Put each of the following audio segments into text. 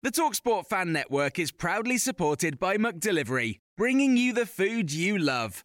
The Talksport Fan Network is proudly supported by McDelivery, bringing you the food you love.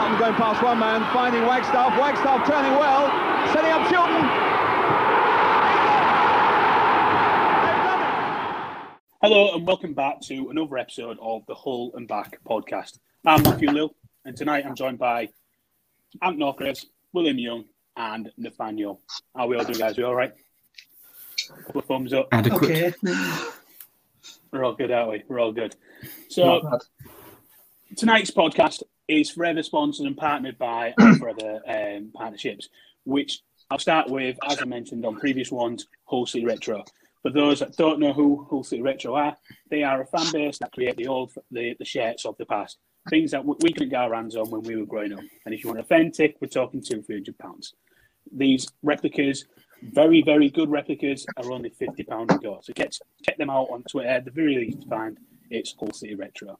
Houghton going past one man, finding Wagstaff. Wagstaff turning well, setting up Chilton. Hello and welcome back to another episode of the Hull and Back podcast. I'm Matthew Lill, and tonight I'm joined by Ant Norcraves, William Young, and Nathaniel. How are we all doing, guys? We all right? Couple of thumbs up. Adequate. We're all good, aren't we? We're all good. So tonight's podcast is forever sponsored and partnered by our Forever um, Partnerships, which I'll start with, as I mentioned on previous ones, Hull City Retro. For those that don't know who Hull City Retro are, they are a fan base that create the old the, the shirts of the past, things that we couldn't get our hands on when we were growing up. And if you want authentic, we're talking two, three hundred pounds. These replicas, very, very good replicas, are only fifty pound a go. So get check them out on Twitter. They're very easy to find. It's Hull City Retro.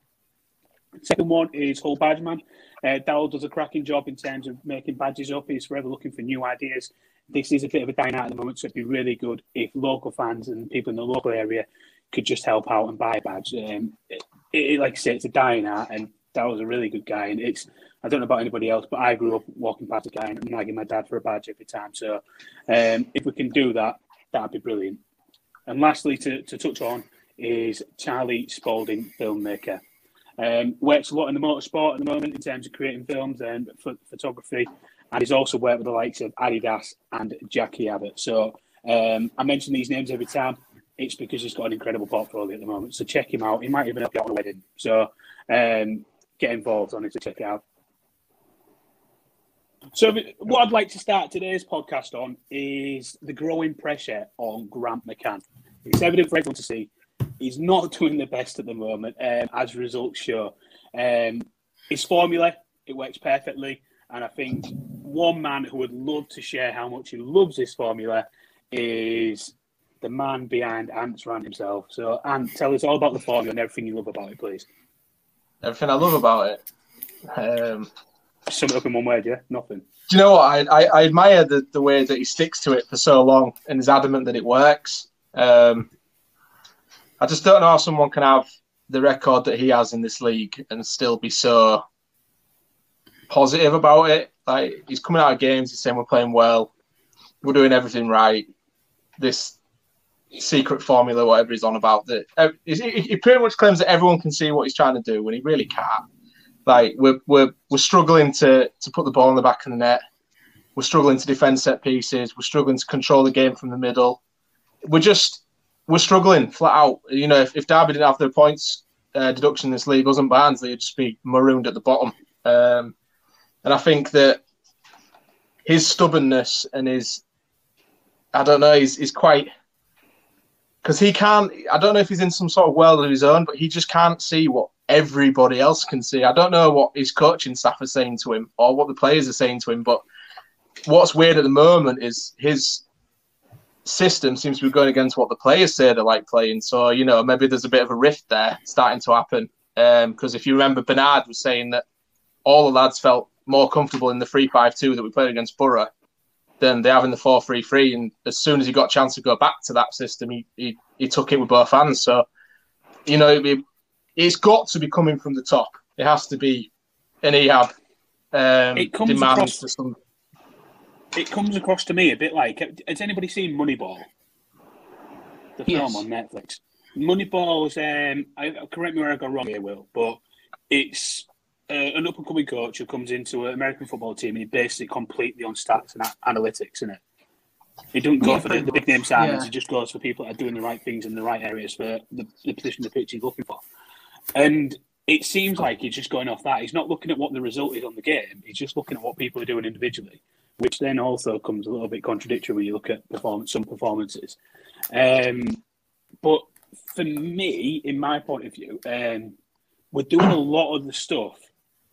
Second one is Hull Badgeman. Uh, Darryl does a cracking job in terms of making badges up. He's forever looking for new ideas. This is a bit of a dying out at the moment, so it'd be really good if local fans and people in the local area could just help out and buy a badge. Um, it, it, like I say, it's a dying art, and Darryl's a really good guy. And it's I don't know about anybody else, but I grew up walking past a guy and nagging my dad for a badge every time. So um, if we can do that, that'd be brilliant. And lastly, to, to touch on is Charlie Spalding, filmmaker. Um, works a lot in the motorsport at the moment in terms of creating films and ph- photography, and he's also worked with the likes of Adidas and Jackie Abbott. So um, I mention these names every time. It's because he's got an incredible portfolio at the moment. So check him out. He might even help you out on a wedding. So um, get involved on it to check it out. So what I'd like to start today's podcast on is the growing pressure on Grant McCann. It's evident for everyone to see he's not doing the best at the moment, um, as results show. Um, his formula, it works perfectly. And I think one man who would love to share how much he loves this formula is the man behind Ant's Rant himself. So, Ant, tell us all about the formula and everything you love about it, please. Everything I love about it. Um, Sum it up in one word, yeah? Nothing. do you know what? I, I, I admire the, the way that he sticks to it for so long and is adamant that it works. Um, I just don't know how someone can have the record that he has in this league and still be so positive about it. Like he's coming out of games, he's saying we're playing well, we're doing everything right. This secret formula, whatever he's on about, that he, he pretty much claims that everyone can see what he's trying to do when he really can't. Like we're we're we're struggling to to put the ball in the back of the net. We're struggling to defend set pieces. We're struggling to control the game from the middle. We're just we're struggling flat out. You know, if, if Derby didn't have their points uh, deduction in this league, wasn't Barnsley, would just be marooned at the bottom. Um, and I think that his stubbornness and his, I don't know, he's, he's quite, because he can't, I don't know if he's in some sort of world of his own, but he just can't see what everybody else can see. I don't know what his coaching staff are saying to him or what the players are saying to him, but what's weird at the moment is his system seems to be going against what the players say they like playing. So, you know, maybe there's a bit of a rift there starting to happen. Because if you remember, Bernard was saying that all the lads felt more comfortable in the 3 5 2 that we played against Borough than they have in the 4 3 3. And as soon as he got a chance to go back to that system, he, he, he took it with both hands. So, you know, it, it's got to be coming from the top. It has to be and Ehab um, It comes across-. It comes across to me a bit like has anybody seen Moneyball? The film on Netflix. Moneyball's um I correct me where I got wrong here, Will, but it's uh, an up and coming coach who comes into an American football team and he bases it completely on stats and a- analytics, isn't it? He doesn't go Yeah, for the, the big name signings. yeah. He just goes for people that are doing the right things in the right areas for the, the position the pitch he's looking for. And it seems like he's just going off that. He's not looking at what the result is on the game. He's just looking at what people are doing individually, which then also comes a little bit contradictory when you look at performance, some performances. Um, but for me, in my point of view, um, we're doing a lot of the stuff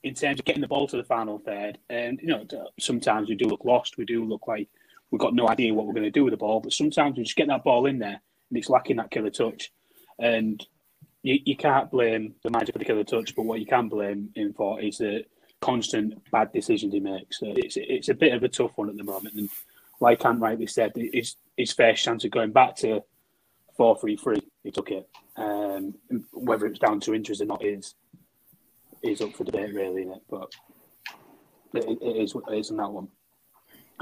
in terms of getting the ball to the final third. And you know, sometimes we do look lost. We do look like we've got no idea what we're going to do with the ball. But sometimes we just get that ball in there, and it's lacking that killer touch. And you, you can't blame the manager for the killer touch, but what you can blame him for is the constant bad decisions he makes. So it's it's a bit of a tough one at the moment. And like Ant rightly said, his his first chance of going back to four three three, he took it. Um, whether it's down to interest or not is is up for debate, really, isn't it? But it, it is it is on that one.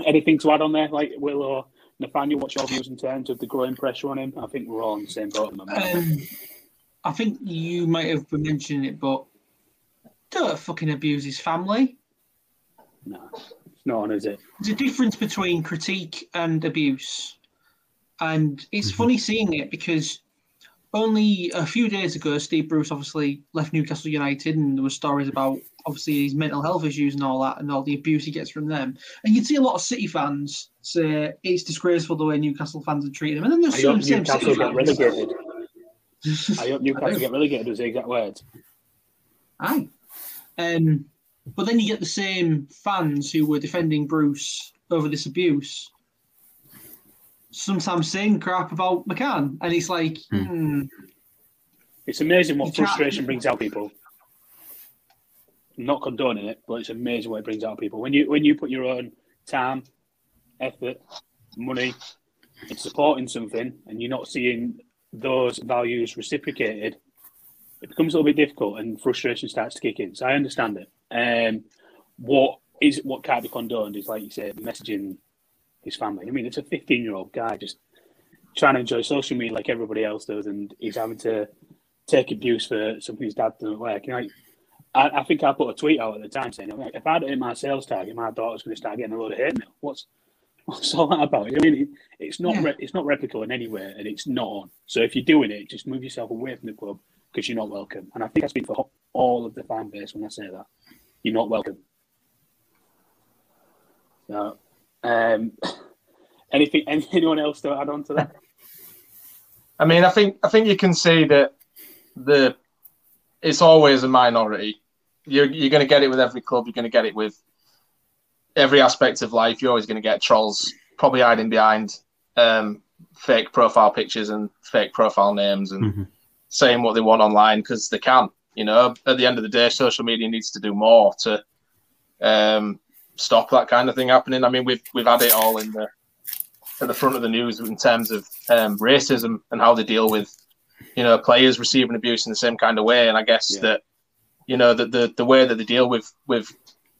Anything to add on there, like Will or Nathaniel? What's your views in terms of the growing pressure on him? I think we're all on the same boat. at the moment. Um, I think you might have been mentioning it, but don't fucking abuse his family. no, it's not on, is it? There's a difference between critique and abuse. And it's mm-hmm. funny seeing it because only a few days ago, Steve Bruce obviously left Newcastle United, and there were stories about obviously his mental health issues and all that, and all the abuse he gets from them. And you'd see a lot of City fans say it's disgraceful the way Newcastle fans are treating him. And then there's I some same Newcastle City get fans. relegated. I hope Newcastle get relegated. Was the exact words. Aye. Um, but then you get the same fans who were defending Bruce over this abuse, sometimes saying crap about McCann. And it's like, hmm. It's amazing You what can't- frustration brings out people. I'm not condoning it, but it's amazing what it brings out people. When you when you put your own time, effort, money into supporting something, and you're not seeing those values reciprocated, it becomes a little bit difficult, and frustration starts to kick in. So I understand it. Um, what is what can't be condoned is like you said, messaging his family. I mean, it's a 15 year old guy just trying to enjoy social media like everybody else does, and he's having to take abuse for something his dad doesn't like. You know, like, I, I think I put a tweet out at the time saying, like, if I don't hit my sales target, my daughter's going to start getting a load of hate mail. What's what's all that about? I mean, it, it's not Yeah. re- it's not replicable in anywhere, and it's not on. So if you're doing it, just move yourself away from the club because you're not welcome. And I think I speak for all of the fan base when I say that you're not welcome. So, um, anything anyone else to add on to that? I mean, I think I think you can see that the it's always a minority. You're you're going to get it with every club. You're going to get it with every aspect of life. You're always going to get trolls, probably hiding behind um, fake profile pictures and fake profile names and saying what they want online because they can. You know, at the end of the day, social media needs to do more to um, stop that kind of thing happening. I mean, we've we've had it all in the at the front of the news in terms of um, racism and how they deal with, you know, players receiving abuse in the same kind of way. And I guess Yeah. that, you know, the, the the way that they deal with with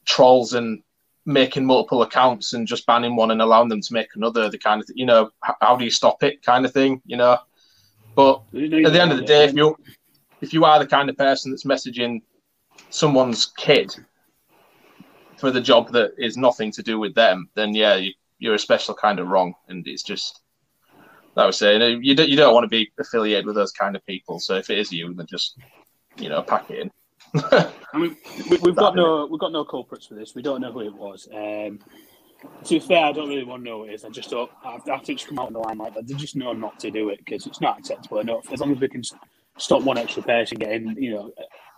trolls and making multiple accounts and just banning one and allowing them to make another, the kind of, you know, how do you stop it, kind of thing, you know. But at the end of the day, if you if you are the kind of person that's messaging someone's kid for the job that is nothing to do with them, then yeah, you, you're a special kind of wrong, and it's just. Like I was saying, you don't, you don't want to be affiliated with those kind of people. So if it is you, then just, you know, pack it in. I mean, we, we've got no we've got no culprits for this. We don't know who it was. Um, to be fair, I don't really want to know who it is. I just thought after it's come out in the limelight, that they just know not to do it because it's not acceptable enough. As long as we can stop one extra person getting, you know,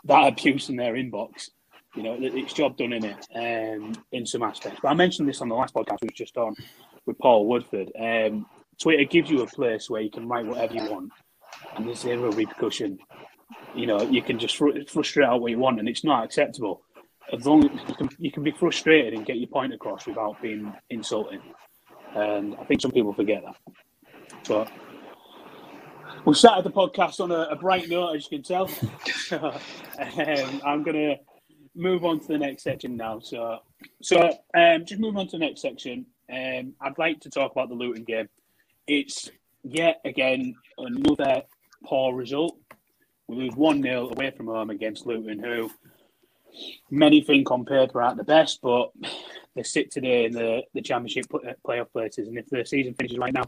that abuse in their inbox, you know, it's job done in it um, in some aspects. But I mentioned this on the last podcast we was just on with Paul Woodford. Um, Twitter gives you a place where you can write whatever you want, and there's zero repercussion you know, you can just fr- frustrate out what you want, and it's not acceptable. As long as you can, you can be frustrated and get your point across without being insulting. And I think some people forget that. But we started the podcast on a, a bright note, as you can tell. um, I'm going to move on to the next section now. So, so um, just move on to the next section. Um, I'd like to talk about the Luton game. It's yet again another poor result. We lose 1 0 away from home against Luton, who many think on paper aren't the best, but they sit today in the, the championship playoff places. And if the season finishes right now,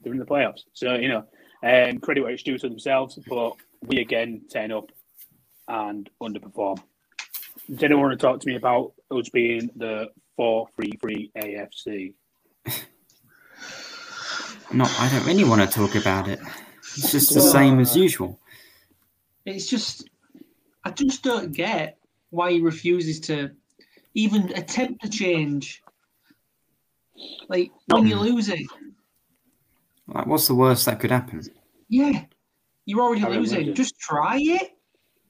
they're in the playoffs. So, you know, um, credit where it's due to themselves, but we again turn up and underperform. Does anyone want to talk to me about us being the 4 3 3 AFC? No, I don't really want to talk about it. It's just the same as usual. It's just, I just don't get why he refuses to even attempt to change. Like when you're hmm. losing, Like, what's the worst that could happen? yeah, you're already I losing. Just try it.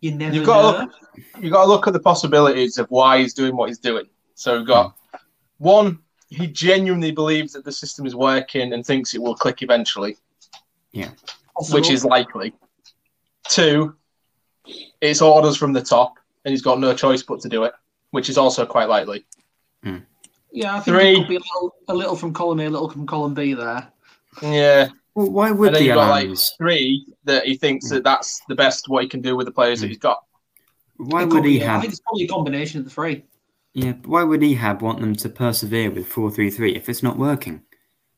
You never You've got to know. look. You've got to look at the possibilities of why he's doing what he's doing. So we've got one. He genuinely believes that the system is working and thinks it will click eventually, Yeah. which is likely. Two, it's orders from the top, and he's got no choice but to do it, which is also quite likely. Hmm. Yeah, I think Three. it could be a little, a little from column A, a little from column B there. Yeah. Well, why and would then the you've got like three that he thinks that hmm. that's the best what he can do with the players that hmm. he's got. Why It would could he be, I think it's probably a combination of the three. Yeah, but why would Ehab want them to persevere with four three three if it's not working?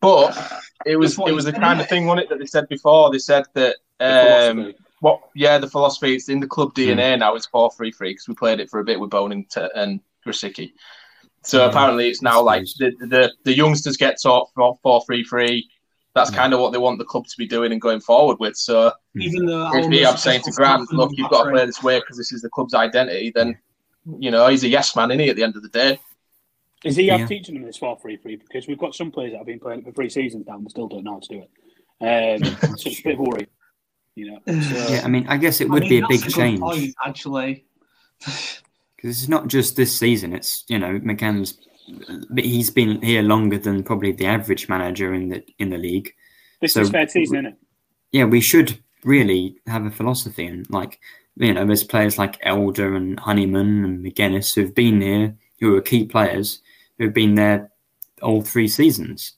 But it was it was the kind of thing, wasn't it, that they said before? They said that um, philosophy. What? Yeah, the philosophy. It's in the club Hmm. DNA now. It's four three three because we played it for a bit with Bowen and, T- and Grosicki. So apparently, it's now like the, the the youngsters get taught four four three three. That's kind of what they want the club to be doing and going forward with. So Even though if me, I'm saying to Grant, look, you've got to play this way because this is the club's identity. Then you know he's a yes man, isn't he? At the end of the day. Is he Yeah. have teaching them this 4 3 3? Because we've got some players that have been playing it for three seasons now and still don't know how to do it. Um, so it's a bit of a worry. You know, so, Yeah, I mean, I guess it I would mean, be a big good change point, actually. because it's not just this season. It's you know McCann's, but he's been here longer than probably the average manager in the in the league. this So- is fair season, isn't it? Yeah, we should really have a philosophy and like you know, there's players like Elder and Honeyman and Magennis who've been here, who are key players who've been there all three seasons.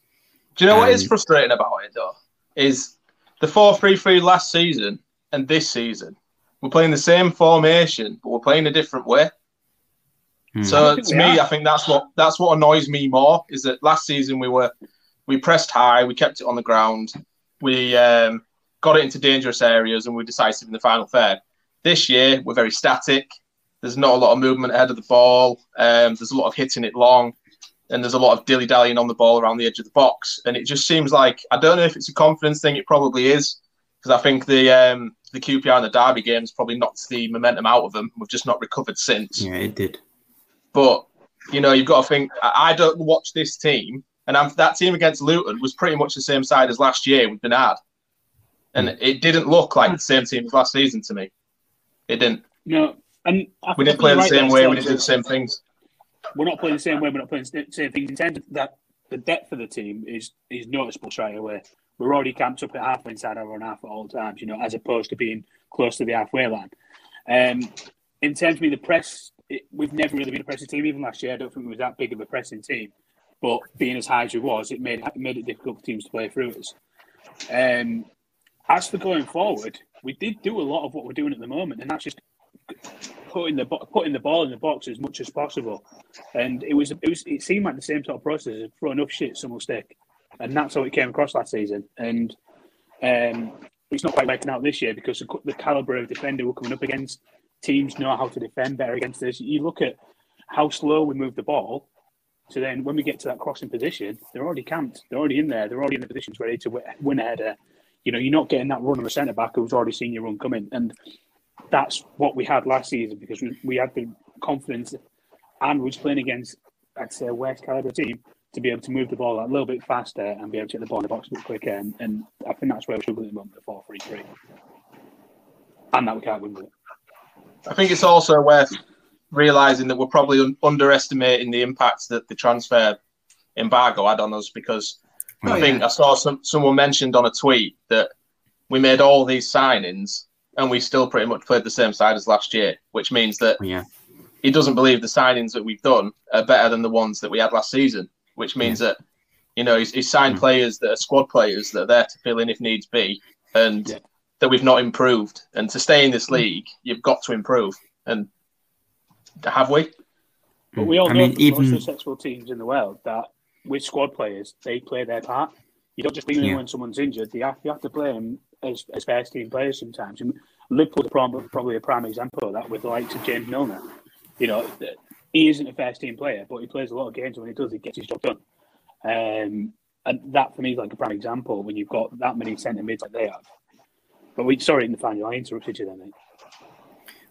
Do you know what is Um, frustrating about it though? Is the four three three last season and this season we're playing the same formation, but we're playing a different way. Hmm. So to we me, are. I think that's what that's what annoys me more is that last season we were we pressed high, we kept it on the ground, we um, got it into dangerous areas, and we were decisive in the final third. This year we're very static. There's not a lot of movement ahead of the ball. Um, there's a lot of hitting it long, and there's a lot of dilly dallying on the ball around the edge of the box. And it just seems like I don't know if it's a confidence thing. It probably is because I think the um, the QPR and the Derby games probably knocked the momentum out of them. We've just not recovered since. Yeah, it did. But you know, you've got to think. I I don't watch this team, and I'm, that team against Luton was pretty much the same side as last year with Bernard, and it didn't look like the same team as last season to me. It didn't. No. And I We didn't play the right same way. We didn't do the same things. We're not playing the same way. We're not playing the same things. In terms of that, the depth of the team is is noticeable straight away. We're already camped up at halfway inside our own half at all times, you know, as opposed to being close to the halfway line. Um, in terms of the press, it, we've never really been a pressing team. Even last year, I don't think we was that big of a pressing team. But being as high as we was, it made it made it difficult for teams to play through us. Um, as for going forward, we did do a lot of what we're doing at the moment, and that's just putting the putting the ball in the box as much as possible. And it was it was it seemed like the same sort of process. Of throw enough shit, some will stick, and that's how it came across last season. And um, it's not quite working out this year because the, the caliber of defender we're coming up against, teams know how to defend better against us. You look at how slow we move the ball. So then, when we get to that crossing position, they're already camped. They're already in there. They're already in the positions ready to win a header. You know, you're not getting that run of a centre back who's already seen your run coming, and that's what we had last season because we, we had the confidence and we was playing against, I'd say, a West caliber team to be able to move the ball a little bit faster and be able to get the ball in the box a bit quicker. And, and I think that's where we're struggling at the moment, the 4 3 3. And that we can't win with it. I think it's also worth realizing that we're probably un- underestimating the impact that the transfer embargo had on us because Oh, I think I saw some someone mentioned on a tweet that we made all these signings and we still pretty much played the same side as last year, which means that Yeah. he doesn't believe the signings that we've done are better than the ones that we had last season, which means that you know he's, he's signed mm. players that are squad players that are there to fill in if needs be, and that we've not improved. And to stay in this mm. league, you've got to improve. And have we? But we all mm. I know mean, from even- most successful teams in the world that with squad players, they play their part. You don't just bring them Yeah. when someone's injured. You have, you have to play them as, as first team players sometimes. And Liverpool's prom- probably a prime example of that with the likes of James Milner. You know, he isn't a first team player, but he plays a lot of games. and When he does, he gets his job done. Um, and that for me is like a prime example when you've got that many centre mids like they have. But we sorry, Nathaniel, I interrupted you then, mate.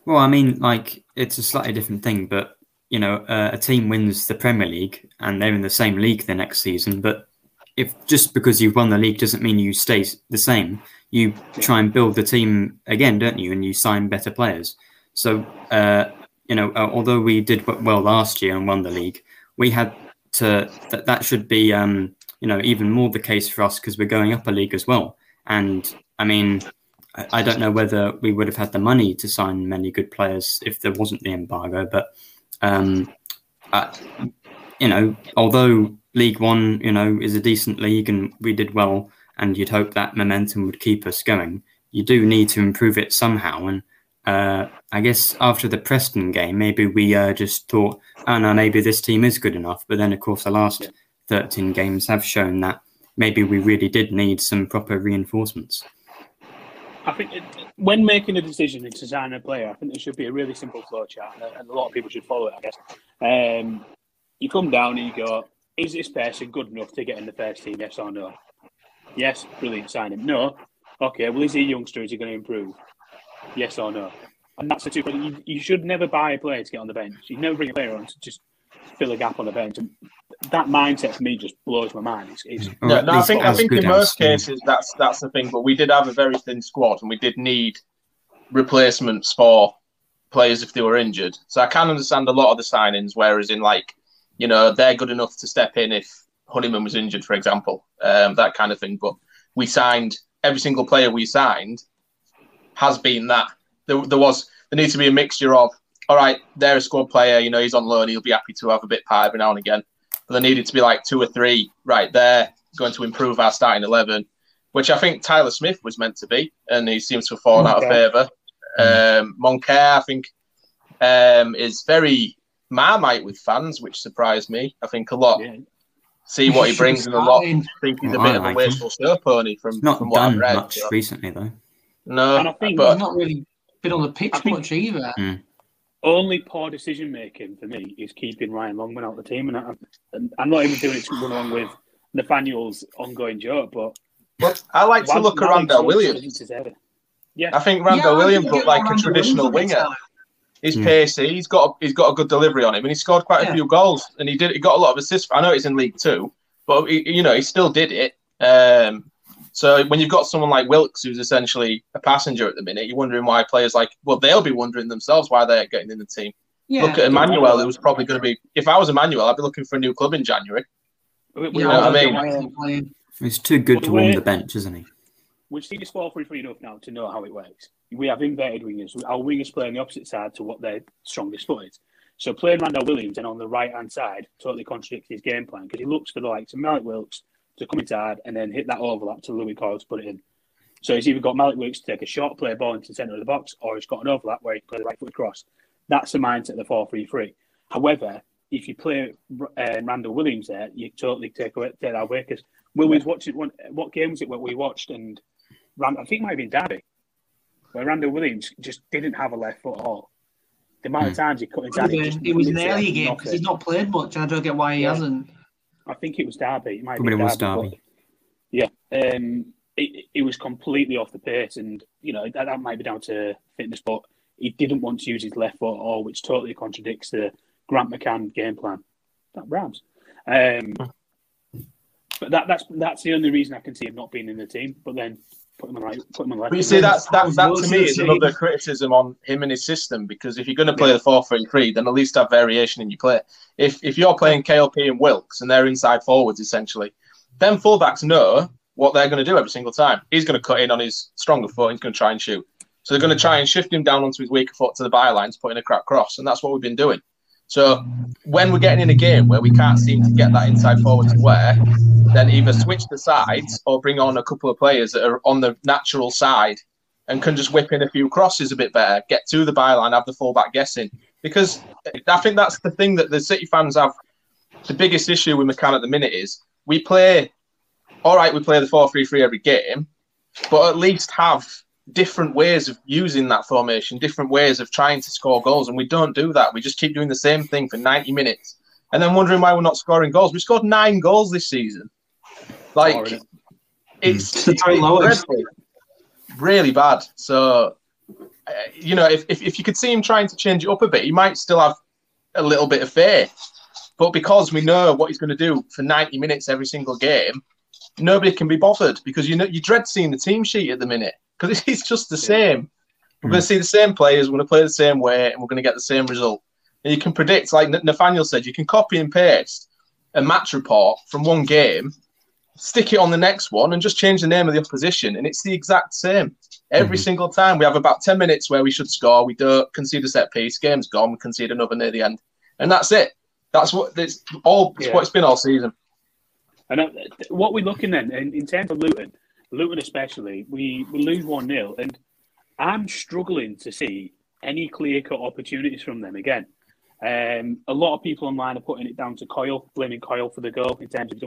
Well, I mean, like it's a slightly different thing, but you know, uh, a team wins the Premier League and they're in the same league the next season. But if just because you've won the league doesn't mean you stay the same, you try and build the team again, don't you? And you sign better players. So, uh, you know, uh, although we did well last year and won the league, we had to that that should be, um, you know, even more the case for us because we're going up a league as well. And I mean, I I don't know whether we would have had the money to sign many good players if there wasn't the embargo, but um, you know, although League One, you know, is a decent league and we did well, and you'd hope that momentum would keep us going. You do need to improve it somehow, and uh, I guess after the Preston game, maybe we uh, just thought, oh no, maybe this team is good enough. But then, of course, the last thirteen games have shown that maybe we really did need some proper reinforcements. I think it, when making a decision to sign a player, I think there should be a really simple flow chart, and a, and a lot of people should follow it. I guess um, you come down and you go, "Is this person good enough to get in the first team? Yes or no?" Yes, brilliant, sign him. No, okay. Well, is he a youngster? Is he going to improve? Yes or no? And that's the two. You, you should never buy a player to get on the bench. You never bring a player on to just fill a gap on the bench. And that mindset for me just blows my mind. It's, it's No, no, I think I think in most cases that's that's the thing. But we did have a very thin squad, and we did need replacements for players if they were injured. So I can understand a lot of the signings. Whereas in like, you know, they're good enough to step in if Honeyman was injured, for example, um, that kind of thing. But we signed every single player we signed has been that. There, there was there needs to be a mixture of all right, they're a squad player, you know, he's on loan, he'll be happy to have a bit part every now and again. But there needed to be like two or three right there going to improve our starting eleven, which I think Tyler Smith was meant to be, and he seems to have fallen out of favour. Um, Moncur, I think, um, is very marmite with fans, which surprised me. I think a lot see what he brings, and a lot think he's a bit I of a like wasteful show pony from, It's not from what I've done read. much so- recently though. No, And I think but He's not really been on the pitch much either. Hmm. only poor decision making for me is keeping Ryan Longman out of the team, and I, and I'm not even doing it to run along with Nathaniel's ongoing joke, but But I like to Wal- look at Malik Randell Williams. doesn't deserve it. Yeah, I think Randell I Williams think looked like a traditional Williams winger. A bit He's Yeah. pacey. He's got a, he's got a good delivery on him, and he scored quite a few goals. And he did he got a lot of assists. I know it's in League Two, but he, you know he still did it. Um, so when you've got someone like Wilks, who's essentially a passenger at the minute, you're wondering why players like well they'll be wondering themselves why they're getting in the team. Yeah. Look at Emmanuel, who's probably going to be. If I was Emmanuel, I'd be looking for a new club in January. We, we, You know what I mean? he's not playing. He's too good to Well, warm the bench, isn't he? We've seen this 4 3 3 enough now to know how it works. We have inverted wingers. Our wingers play on the opposite side to what their strongest foot is. So playing Randell Williams and on the right hand side totally contradicts his game plan because he looks for the likes of Mallik Wilks to come inside and then hit that overlap to Louis Coyle to put it in. So he's either got Mallik Wilks to take a shot, play a ball into the centre of the box, or he's got an overlap where he can play the right foot across. That's the mindset of the 4 3 3. However, if you play uh, Randell Williams there, you totally take away take that away because Will was watching one, what game was it what we watched and Rand, I think it might have been Derby, where Randell Williams just didn't have a left foot at all. The amount of times he cut inside, he, just It was an early game because he's not played much, and I don't get why he Yeah. hasn't. I think it was Derby. It might have Probably been was Derby. Derby. Yeah, um, it, it was completely off the pace, and you know that, that might be down to fitness, but he didn't want to use his left foot at all, which totally contradicts the Grant McCann game plan. That Rams. Um, but that, that's that's the only reason I can see him not being in the team. But then put him on right, put him on left. But you see, that's that, that to me is another criticism on him and his system because if you're going to play the four three three, then at least have variation in your play. If if you're playing KLP and Wilks and they're inside forwards essentially, then fullbacks know what they're going to do every single time. He's going to cut in on his stronger foot. He's going to try and shoot. So they're going to try and shift him down onto his weaker foot to the bylines, putting a crap cross, and that's what we've been doing. So when we're getting in a game where we can't seem to get that inside forward to wear, then either switch the sides or bring on a couple of players that are on the natural side and can just whip in a few crosses a bit better, get to the byline, have the fullback guessing. Because I think that's the thing that the City fans have. The biggest issue with McCann at the minute is we play, all right, we play the 4 3 3 every game, but at least have different ways of using that formation, different ways of trying to score goals. And we don't do that. We just keep doing the same thing for 90 minutes and then wondering why we're not scoring goals. We scored nine goals this season. Like, it's, it's dreadful, really bad. So, uh, you know, if, if, if you could see him trying to change it up a bit, he might still have a little bit of faith. But because we know what he's going to do for 90 minutes every single game, nobody can be bothered because you know you dread seeing the team sheet at the minute because it's just the same. We're going to see the same players, we're going to play the same way, and we're going to get the same result. And you can predict, like Nathaniel said, you can copy and paste a match report from one game, stick it on the next one, and just change the name of the opposition, and it's the exact same every Mhm. single time. We have about ten minutes where we should score, we don't concede a set piece, game's gone, we concede another near the end, and that's it. That's what it's all. It's Yeah. what it's been all season. And uh, what we're looking then, in, in terms of Luton, Luton especially, we, we lose 1 0, and I'm struggling to see any clear cut opportunities from them again. Um, a lot of people online are putting it down to Coyle, blaming Coyle for the goal in terms of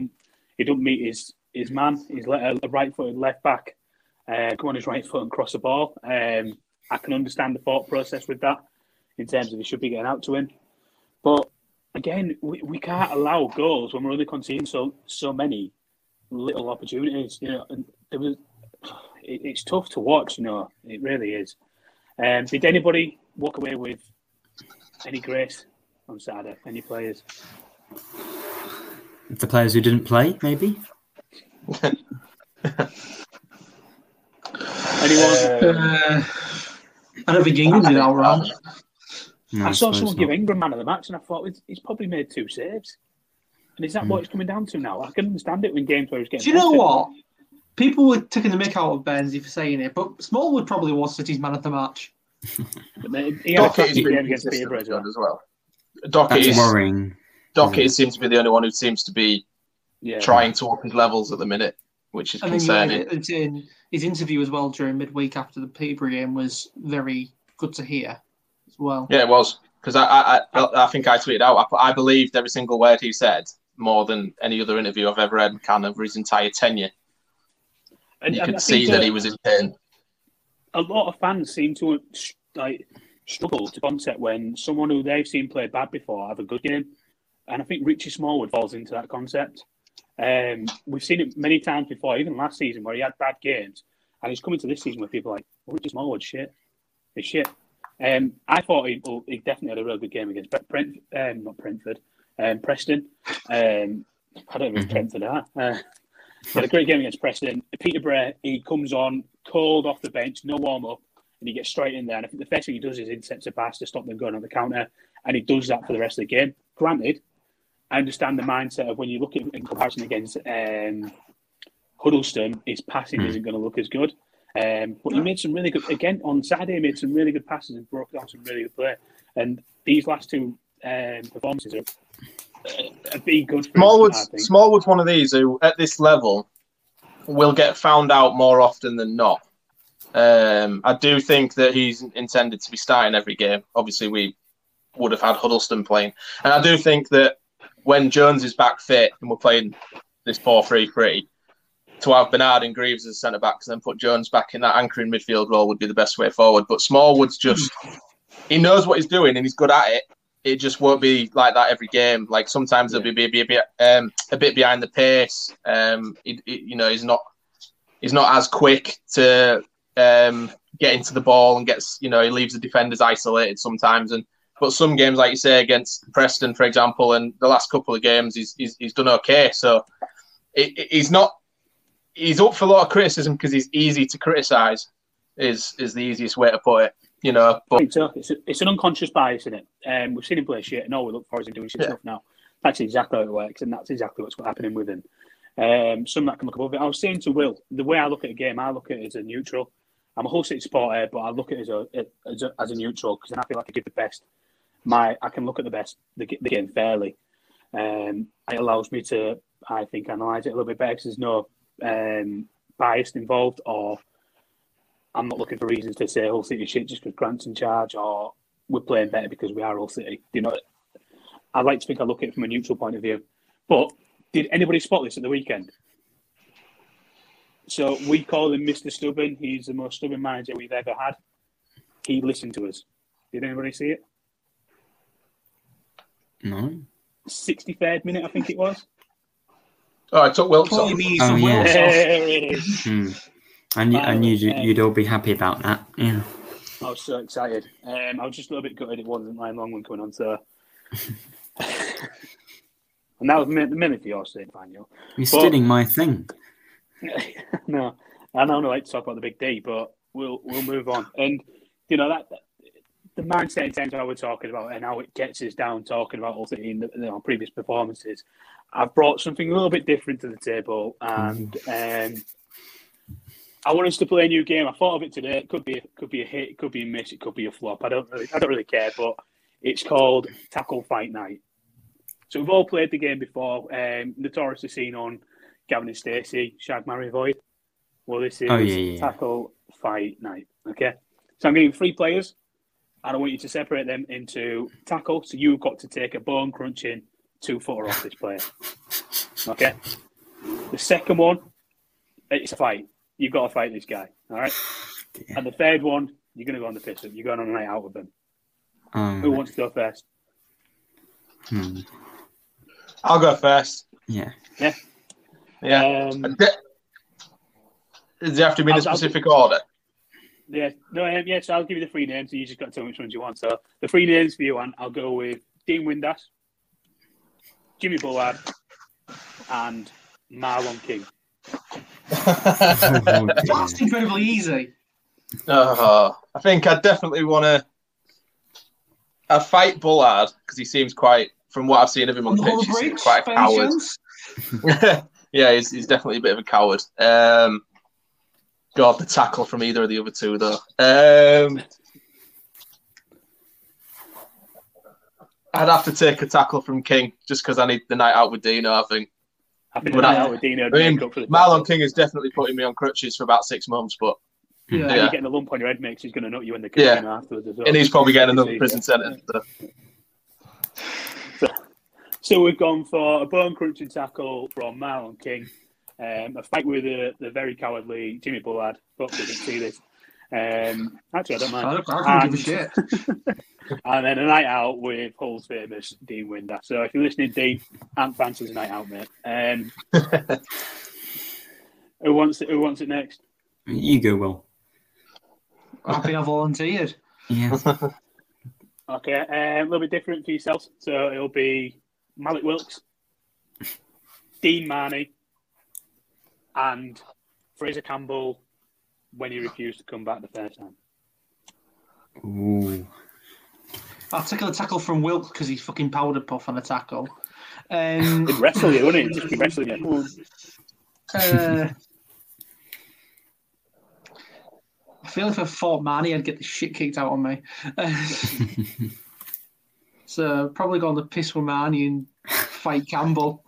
he don't, meet his, his man. He's a, a right footed left back uh, come on his right foot and cross the ball. Um, I can understand the thought process with that in terms of he should be getting out to him. But again, we, we can't allow goals when we're only conceding so so many little opportunities. You know, and there was it, it's tough to watch. You know, it really is. Um, did anybody walk away with any grace on Saturday? Any players? The players who didn't play, maybe. Anyone? Uh, I don't think England did all wrong. No, I saw someone not. give Ingram man of the match, and I thought he's, he's probably made two saves. And is that what it's coming down to now? I can understand it in games where he's getting. Do you know better. what? People were taking the mick out of Benzie for saying it, but Smallwood probably was City's man of the match. But then He had a is cracking game against Peterborough as well. as That's is worrying. Dockett seems to be the only one who seems to be Yeah. trying to up his levels at the minute, which is And then you concerning. it's in his interview as well during midweek after the Peterborough game was very good to hear as well. Yeah, it was because I, I I I think I tweeted out I, I believed every single word he said more than any other interview I've ever had kind of over his entire tenure. And- you and could I see that that- he was in pain. a lot of fans seem to like struggle to concept when someone who they've seen play bad before have a good game, and I think Richie Smallwood falls into that concept. Um, we've seen it many times before, even last season where he had bad games, and he's coming to this season where people are like, oh, Richie Smallwood, shit, he's shit. Um, I thought he, well, he definitely had a real good game against Brent, um, not Brentford, um, Preston. Um, I don't know if Brentford are. Uh, had a great game against Preston. Peter Peterborough, he comes on cold off the bench, no warm up, and he gets straight in there. And I think the first thing he does is intercepts a pass to stop them going on the counter, and he does that for the rest of the game. Granted, I understand the mindset of when you look at in comparison against um, Huddlestone, his passing isn't going to look as good. Um, but he made some really good again on Saturday. He made some really good passes and broke down some really good play. And these last two um, performances are, uh, have been good. For him, Smallwood's. Smallwood's one of these who, at this level, will get found out more often than not. Um, I do think that he's intended to be starting every game. Obviously, we would have had Huddlestone playing, and I do think that when Jones is back fit and we're playing this 4-3-3, to have Bernard and Greaves as centre backs and then put Jones back in that anchoring midfield role would be the best way forward. But Smallwood's just he knows what he's doing and he's good at it. It just won't be like that every game. Like sometimes he'll be, be, be a bit um, a bit behind the pace. Um, he, he- you know, he's not he's not as quick to um, get into the ball and gets you know he leaves the defenders isolated sometimes. And but some games, like you say, against Preston, for example, and the last couple of games, he's he's, he's done okay. So it, he's not he's up for a lot of criticism because he's easy to criticise. Is is the easiest way to put it. You know, but. It's, a, it's an unconscious bias in it. Um, we've seen him play shit, and all we look for is him doing shit Yeah. stuff now. That's exactly how it works, and that's exactly what's happening with him. Um, some that can look above it. I was saying to Will, the way I look at a game, I look at it as a neutral. I'm a Hull City supporter, but I look at it as a as a, as a neutral because I feel like I give the best. My I can look at the best the, the game fairly. Um, it allows me to, I think, analyze it a little bit better because there's no um, bias involved, or I'm not looking for reasons to say Hull City shit just because Grant's in charge, or we're playing better because we are Hull City. You know, I like to think I look at it from a neutral point of view. But did anybody spot this at the weekend? So we call him Mr. Stubborn. He's the most stubborn manager we've ever had. He listened to us. Did anybody see it? No. 63rd minute, I think it was. Oh, I took Wilks off. Oh, some yeah. Wilks off. There it is. Hmm. I knew, I knew you, Um, you'd all be happy about that. Yeah. I was so excited. Um, I was just a little bit gutted it wasn't Ryan Longman coming on. So, and that was mi- the minute for your sake, Daniel. You're But- stealing my thing. no, I don't like to talk about the big D, but we'll we'll move on. And you know that the mindset in terms of how we're talking about and how it gets us down talking about all the in the, know, previous performances. I've brought something a little bit different to the table, and um, I want us to play a new game. I thought of it today. It could be it could be a hit, it could be a miss, it could be a flop. I don't really I don't really care, but it's called Tackle Fight Night. So we've all played the game before. Um, notoriously seen on Gavin and Stacey, Shag Marry Void. Well, this is Oh, yeah, yeah. Tackle Fight Night. Okay, so I'm giving three players, and I want you to separate them into tackle. So you've got to take a bone crunching two footer off this player. Okay. The second one, it's a fight. You've got to fight this guy. All right. And the third one, you're going to go on the piss. You're going on a night out with them. Um, Who wants to go first? hmm. I'll go first. Yeah. Yeah. Yeah. Um, Does it have to be in a I'll- I'll- specific order? Yeah, no, um, yeah. So I'll give you the three names. So you just got to tell me which ones you want. So the three names for you, and I'll go with Dean Windass, Jimmy Bullard, and Marlon King. Dear. That's incredibly easy. Uh, I think I definitely want to. I fight Bullard because he seems quite, from what I've seen of him on On the the pitch, he seems quite a coward. yeah, he's, he's definitely a bit of a coward. Um, God, the tackle from either of the other two, though. Um, I'd have to take a tackle from King just because I need the night out with Dino. I think. I think But the night I- out with Dino would I mean, for the Marlon King is definitely putting me on crutches for about six months, but Yeah. Yeah. you're getting a lump on your head makes he's going to nut you in the Yeah. afterwards as well. and he's probably getting another prison sentence. So. So we've gone for a bone crunching tackle from Marlon King, um, a fight with the, the very cowardly Jimmy Bullard. Hope you didn't see this. Um, actually, I don't mind. I don't, I don't give a And- shit. and then a night out with Hull's famous Dean Windass. So if you're listening, Dean, Ant fancies a night out, mate. Um, who wants it? Who wants it next? You go, Will. Happy I volunteered. Yeah. Okay, um, a little bit different for yourselves. So it'll be Mallik Wilks, Dean Marney, and Fraser Campbell when he refused to come back the first time. Ooh. I'll take a tackle from Wilk because he's fucking powder puff on a tackle. Um, He'd wrestle you, wouldn't he? Just be wrestling you. uh, I feel if I fought Marney, I'd get the shit kicked out on me. Uh, so probably go on the piss with Marney and fight Campbell.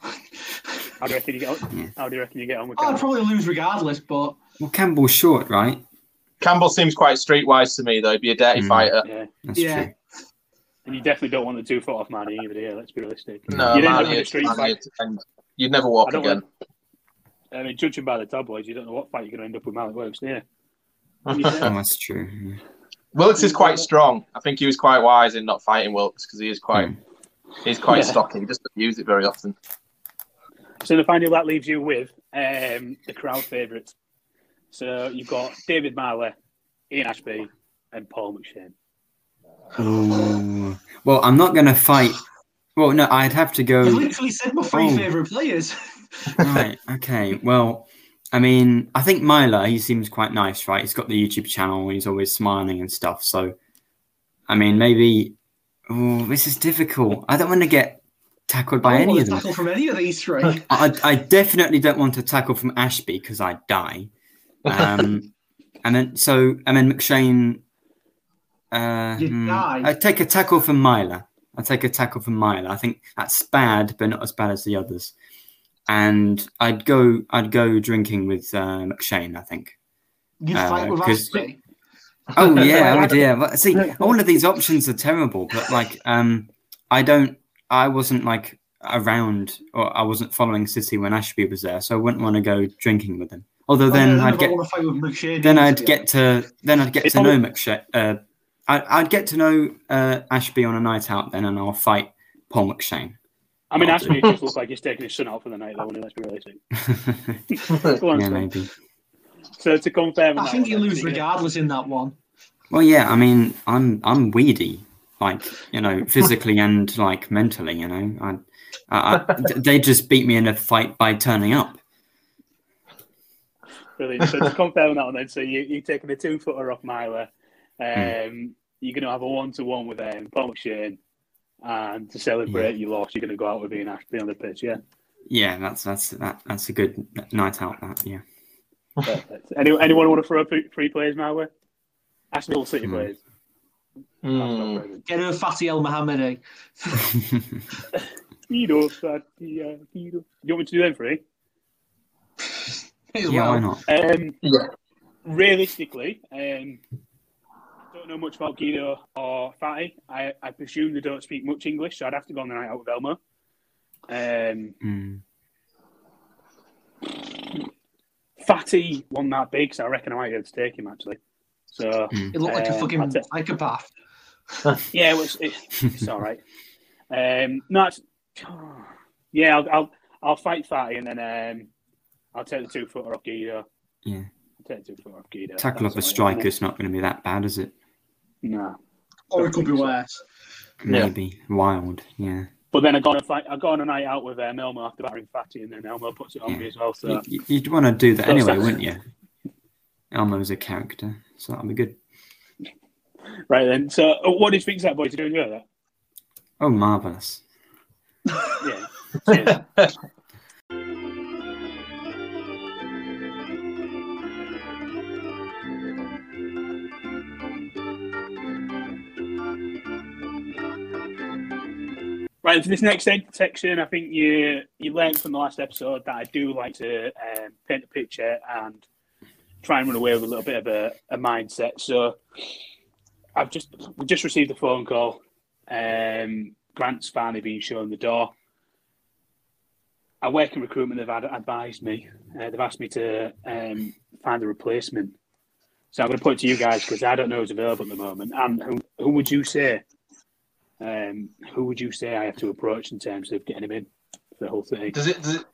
How do you reckon you get on? How do you reckon you get on with I'd probably lose regardless, but Well, Campbell's short, right? Campbell seems quite streetwise to me, though. He'd be a dirty Mm. fighter. Yeah, That's Yeah. true. and you definitely don't want the two foot off Marney either. Here, let's be realistic. No, you didn't man, have a you'd, street man, fight. you'd, and you'd never walk I don't again. I mean, judging by the tabloids, you don't know what fight you're going to end up with Mallik Wilks, do you? Oh, that's true. yeah. Wilks is quite strong. I think he was quite wise in not fighting Wilks because he is quite Mm. he's quite Yeah. stocky. He doesn't use it very often. So the final that leaves you with um, the crowd favourites. So you've got David Meyler, Ian Ashbee, and Paul McShane. Oh. Well, I'm not going to fight. Well, no, I'd have to go. I literally said my three Oh. favourite players. right. Okay. Well, I mean, I think Meyler, he seems quite nice, right? He's got the YouTube channel he's always smiling and stuff. So, I mean, maybe. Oh, this is difficult. I don't want to get tackled by I any of them. tackle from any of these three. I, I definitely don't want to tackle from Ashbee because I'd die. Um, And then so and then McShane. Uh, hmm, die. I take a tackle from Meyler. I take a tackle from Meyler. I think that's bad, but not as bad as the others. And I'd go. I'd go drinking with uh, McShane. I think. You Uh, fight with Ashbee. Oh yeah, oh dear. But see, all of these options are terrible. But like, um, I don't. I wasn't like around, or I wasn't following City when Ashbee was there, so I wouldn't want to go drinking with him. Although then Oh, yeah, I I'd get want to fight with then I'd to get to then I'd get It's to know probably- Uh, I, I'd get to know uh, Ashbee on a night out then, and I'll fight Paul McShane. I mean, Oh, Ashbee just looks like he's taking his son out for the night, though. wouldn't he? Let's be realistic. Go on, yeah, Sam. maybe. So to confirm, I that think one, you lose so you- regardless in that one. Well, yeah. I mean, I'm I'm weedy, like you know, physically and like mentally. You know, I, I, I they just beat me in a fight by turning up. Brilliant. So to confirm that one, then, so you, you're taking a two footer off Meyler. Um, Hmm. You're going to have a one to one with um, Paul McShane, and to celebrate your loss, you're going to go out with Ian Ashbee on the pitch. Yeah, Yeah, that's that's that, that's a good night out. That yeah. perfect. Any, anyone want to throw free, free players my way? Ashbee all City Hmm. players. Hmm. Get her Fatty Elmohamady. Fido, Fatty, uh, Fido. Do you want me to do them free? As yeah, well. why not? Um, Yeah. realistically, um, don't know much about Gedo or Fatty. I, I presume they don't speak much English, so I'd have to go on the night out with Elmo. Um, Mm. Fatty won that big, so I reckon I might be able to take him actually. So It looked like a um, fucking I'll psychopath. yeah, it was, it, it's all right. Um, no, it's, yeah, I'll, I'll I'll fight Fatty and then um, I'll take the two footer off Gedo. Yeah, I'll take the two footer off Gedo. tackle That's up a all right, striker is not going to be that bad, is it? No. Or it could be worse. Maybe wild. Yeah. But then I got on a fight. I got on a night out with um, Elmo after battering Fatty, and then Elmo puts it on Yeah. me as well. So You- You'd want to do that So anyway, sad. wouldn't you? Elmo's a character, so that'll be good. right then. So uh, what do you think that boys are doing good at Oh, marvelous! Yeah. Right, for this next section, I think you you learned from the last episode that I do like to um, paint a picture and try and run away with a little bit of a, a mindset. So I've just we just received a phone call. Um, Grant's finally been shown the door. I work in recruitment. They've ad- advised me. Uh, they've asked me to um, find a replacement. So I'm going to it to you guys because I don't know who's available at the moment. And who, who would you say? Um, who would you say I have to approach in terms of getting him in for the whole thing? Does it? Does it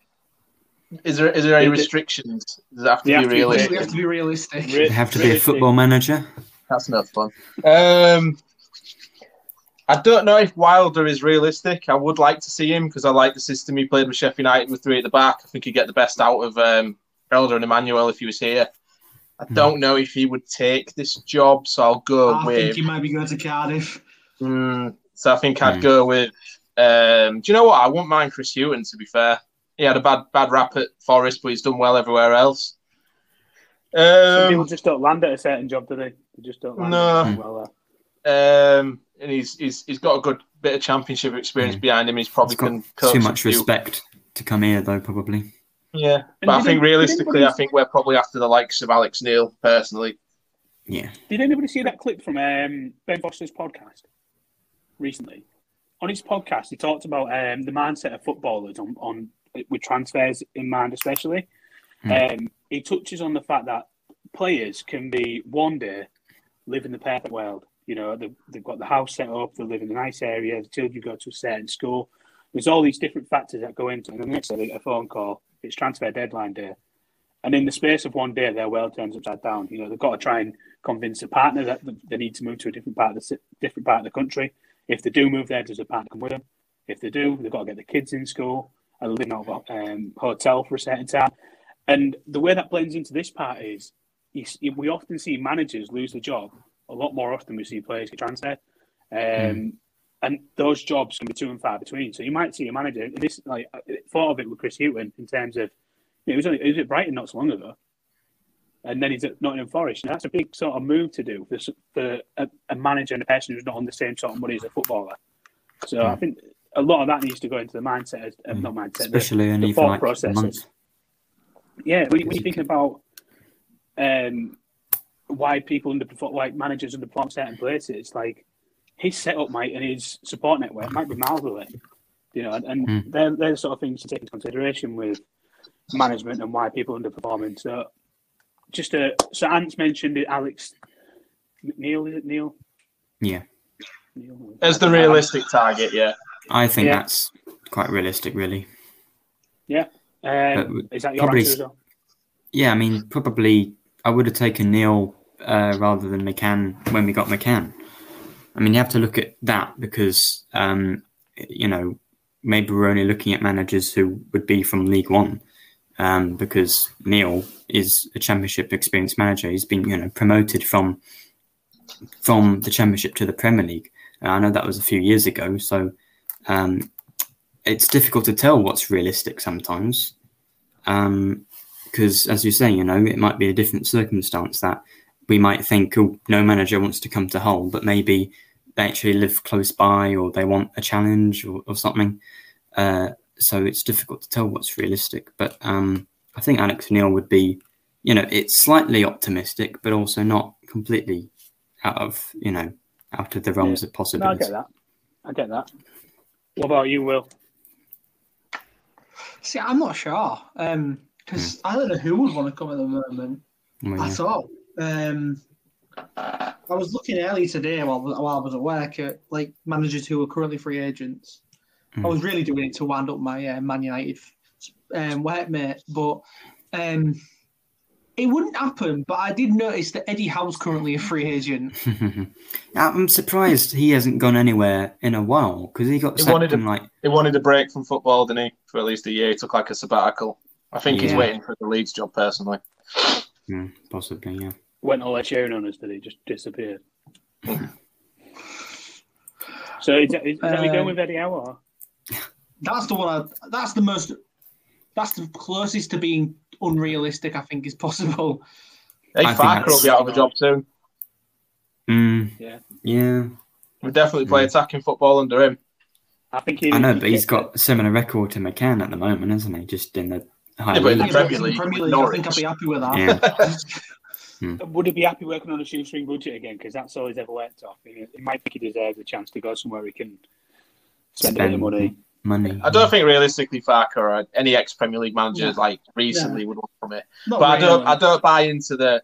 is there is there any It- it- restrictions? Does it have to They be have to be realistic? We have to be realistic. Re- You have to be a football manager. That's no fun. Um, I don't know if Wilder is realistic. I would like to see him because I like the system he played with Sheffield United with three at the back. I think he'd get the best out of um, Elder and Emmanuel if he was here. I don't know if he would take this job, so I'll go I with. think he might be going to Cardiff. Mm, so I think I'd Hmm. go with. Um, do you know what? I wouldn't mind Chris Hughton. To be fair, he had a bad bad rap at Forest, but he's done well everywhere else. Some people Um, just don't land at a certain job, do they? They just don't land No. well. there. um, and he's, he's he's got a good bit of championship experience Yeah. behind him. He's probably He's got can too much respect to come here, though. Probably. Yeah, And but I think realistically, I think we're probably after the likes of Alex Neil personally. Yeah. Did anybody see that clip from um, Ben Foster's podcast recently? On his podcast, he talked about um, the mindset of footballers on, on with transfers in mind, especially. Um, he touches on the fact that players can be one day live in the perfect world. You know, they've, they've got the house set up, they live in a nice area, the children go to a certain school. There's all these different factors that go into it. And the next day, they get a phone call. It's transfer deadline day. And in the space of one day, their world turns upside down. You know, they've got to try and convince a partner that they need to move to a different part of the different part of the country. If they do move there, does a partner come with them? If they do, they've got to get the kids in school and live in a um, hotel for a certain time. And the way that blends into this part is, you, we often see managers lose the job a lot more often. We see players get transferred, um, and those jobs can be two and far between. So you might see a manager. and This like thought of it with Chris Hughton in terms of you know, he was only, he was at Brighton not so long ago. and then he's at Nottingham Forest. And that's a big sort of move to do for, for a, a manager and a person who's not on the same sort of money as a footballer. So I think a lot of that needs to go into the mindset, as- uh, not mindset, the- Especially the, only for thought like processes. Yeah, when, when you're thinking about um, why people underperform, like managers underperform certain places, like his setup might and his support network might be miles away. You know, and, and Hmm. they're, they're the sort of things to take into consideration with management and why people are underperforming. So, just a so Ant's mentioned it, Alex Neil, is it Neil? Yeah, Neil? As the realistic target, yeah. I think Yeah. that's quite realistic, really. Yeah. Um, is that your probably answer as well? Yeah, I mean, probably I would have taken Neil uh, rather than McCann when we got McCann. I mean, you have to look at that because, um, you know, maybe we're only looking at managers who would be from League One um, because Neil is a championship experienced manager. He's been, you know, promoted from from the championship to the Premier League. Uh, I know that was a few years ago, so um, it's difficult to tell what's realistic sometimes. Um, because as you say, you know, it might be a different circumstance that we might think, oh, no manager wants to come to Hull, but maybe they actually live close by or they want a challenge or, or something. Uh, so it's difficult to tell what's realistic. But um, I think Alex Neil would be, you know, it's slightly optimistic, but also not completely out of, you know, out of the realms of No, I possibility. get that. I get that. What about you, Will? See, I'm not sure because I don't know who would want to come at the moment Well, at all. Um, I was looking earlier today while, while I was at work at like managers who are currently free agents. I was really doing it to wind up my uh, Man United um, workmate, but um, it wouldn't happen. But I did notice that Eddie Howe's currently a free agent. I'm surprised he hasn't gone anywhere in a while because he got He wanted in a- like He wanted a break from football, didn't he? For at least a year. He took like a sabbatical. I think he's waiting for the Leeds job personally. Hmm, possibly, yeah. Went all that sharing on us, did he? Just disappeared. so is that, is that we Um, going with Eddie Howe? That's the one. I, that's the most. That's the closest to being unrealistic. I think is possible. Hey, I Farke will be out of a job soon. Mm, Yeah. yeah, We definitely play attacking football under him. I think he. I know, he but he's got a similar record to McCann at the moment, hasn't he? Just in the high Yeah, but in the league. Yeah, but Premier League Premier League, I think I'd be happy with that. Yeah. it. Would he be happy working on a shoestring budget again? Because that's all he's ever worked off. He, he might think he deserves a chance to go somewhere he can spend, a bit of money. Money. I don't think realistically Farke or any ex Premier League manager like recently would want to come here. Not but I don't really. I don't buy into the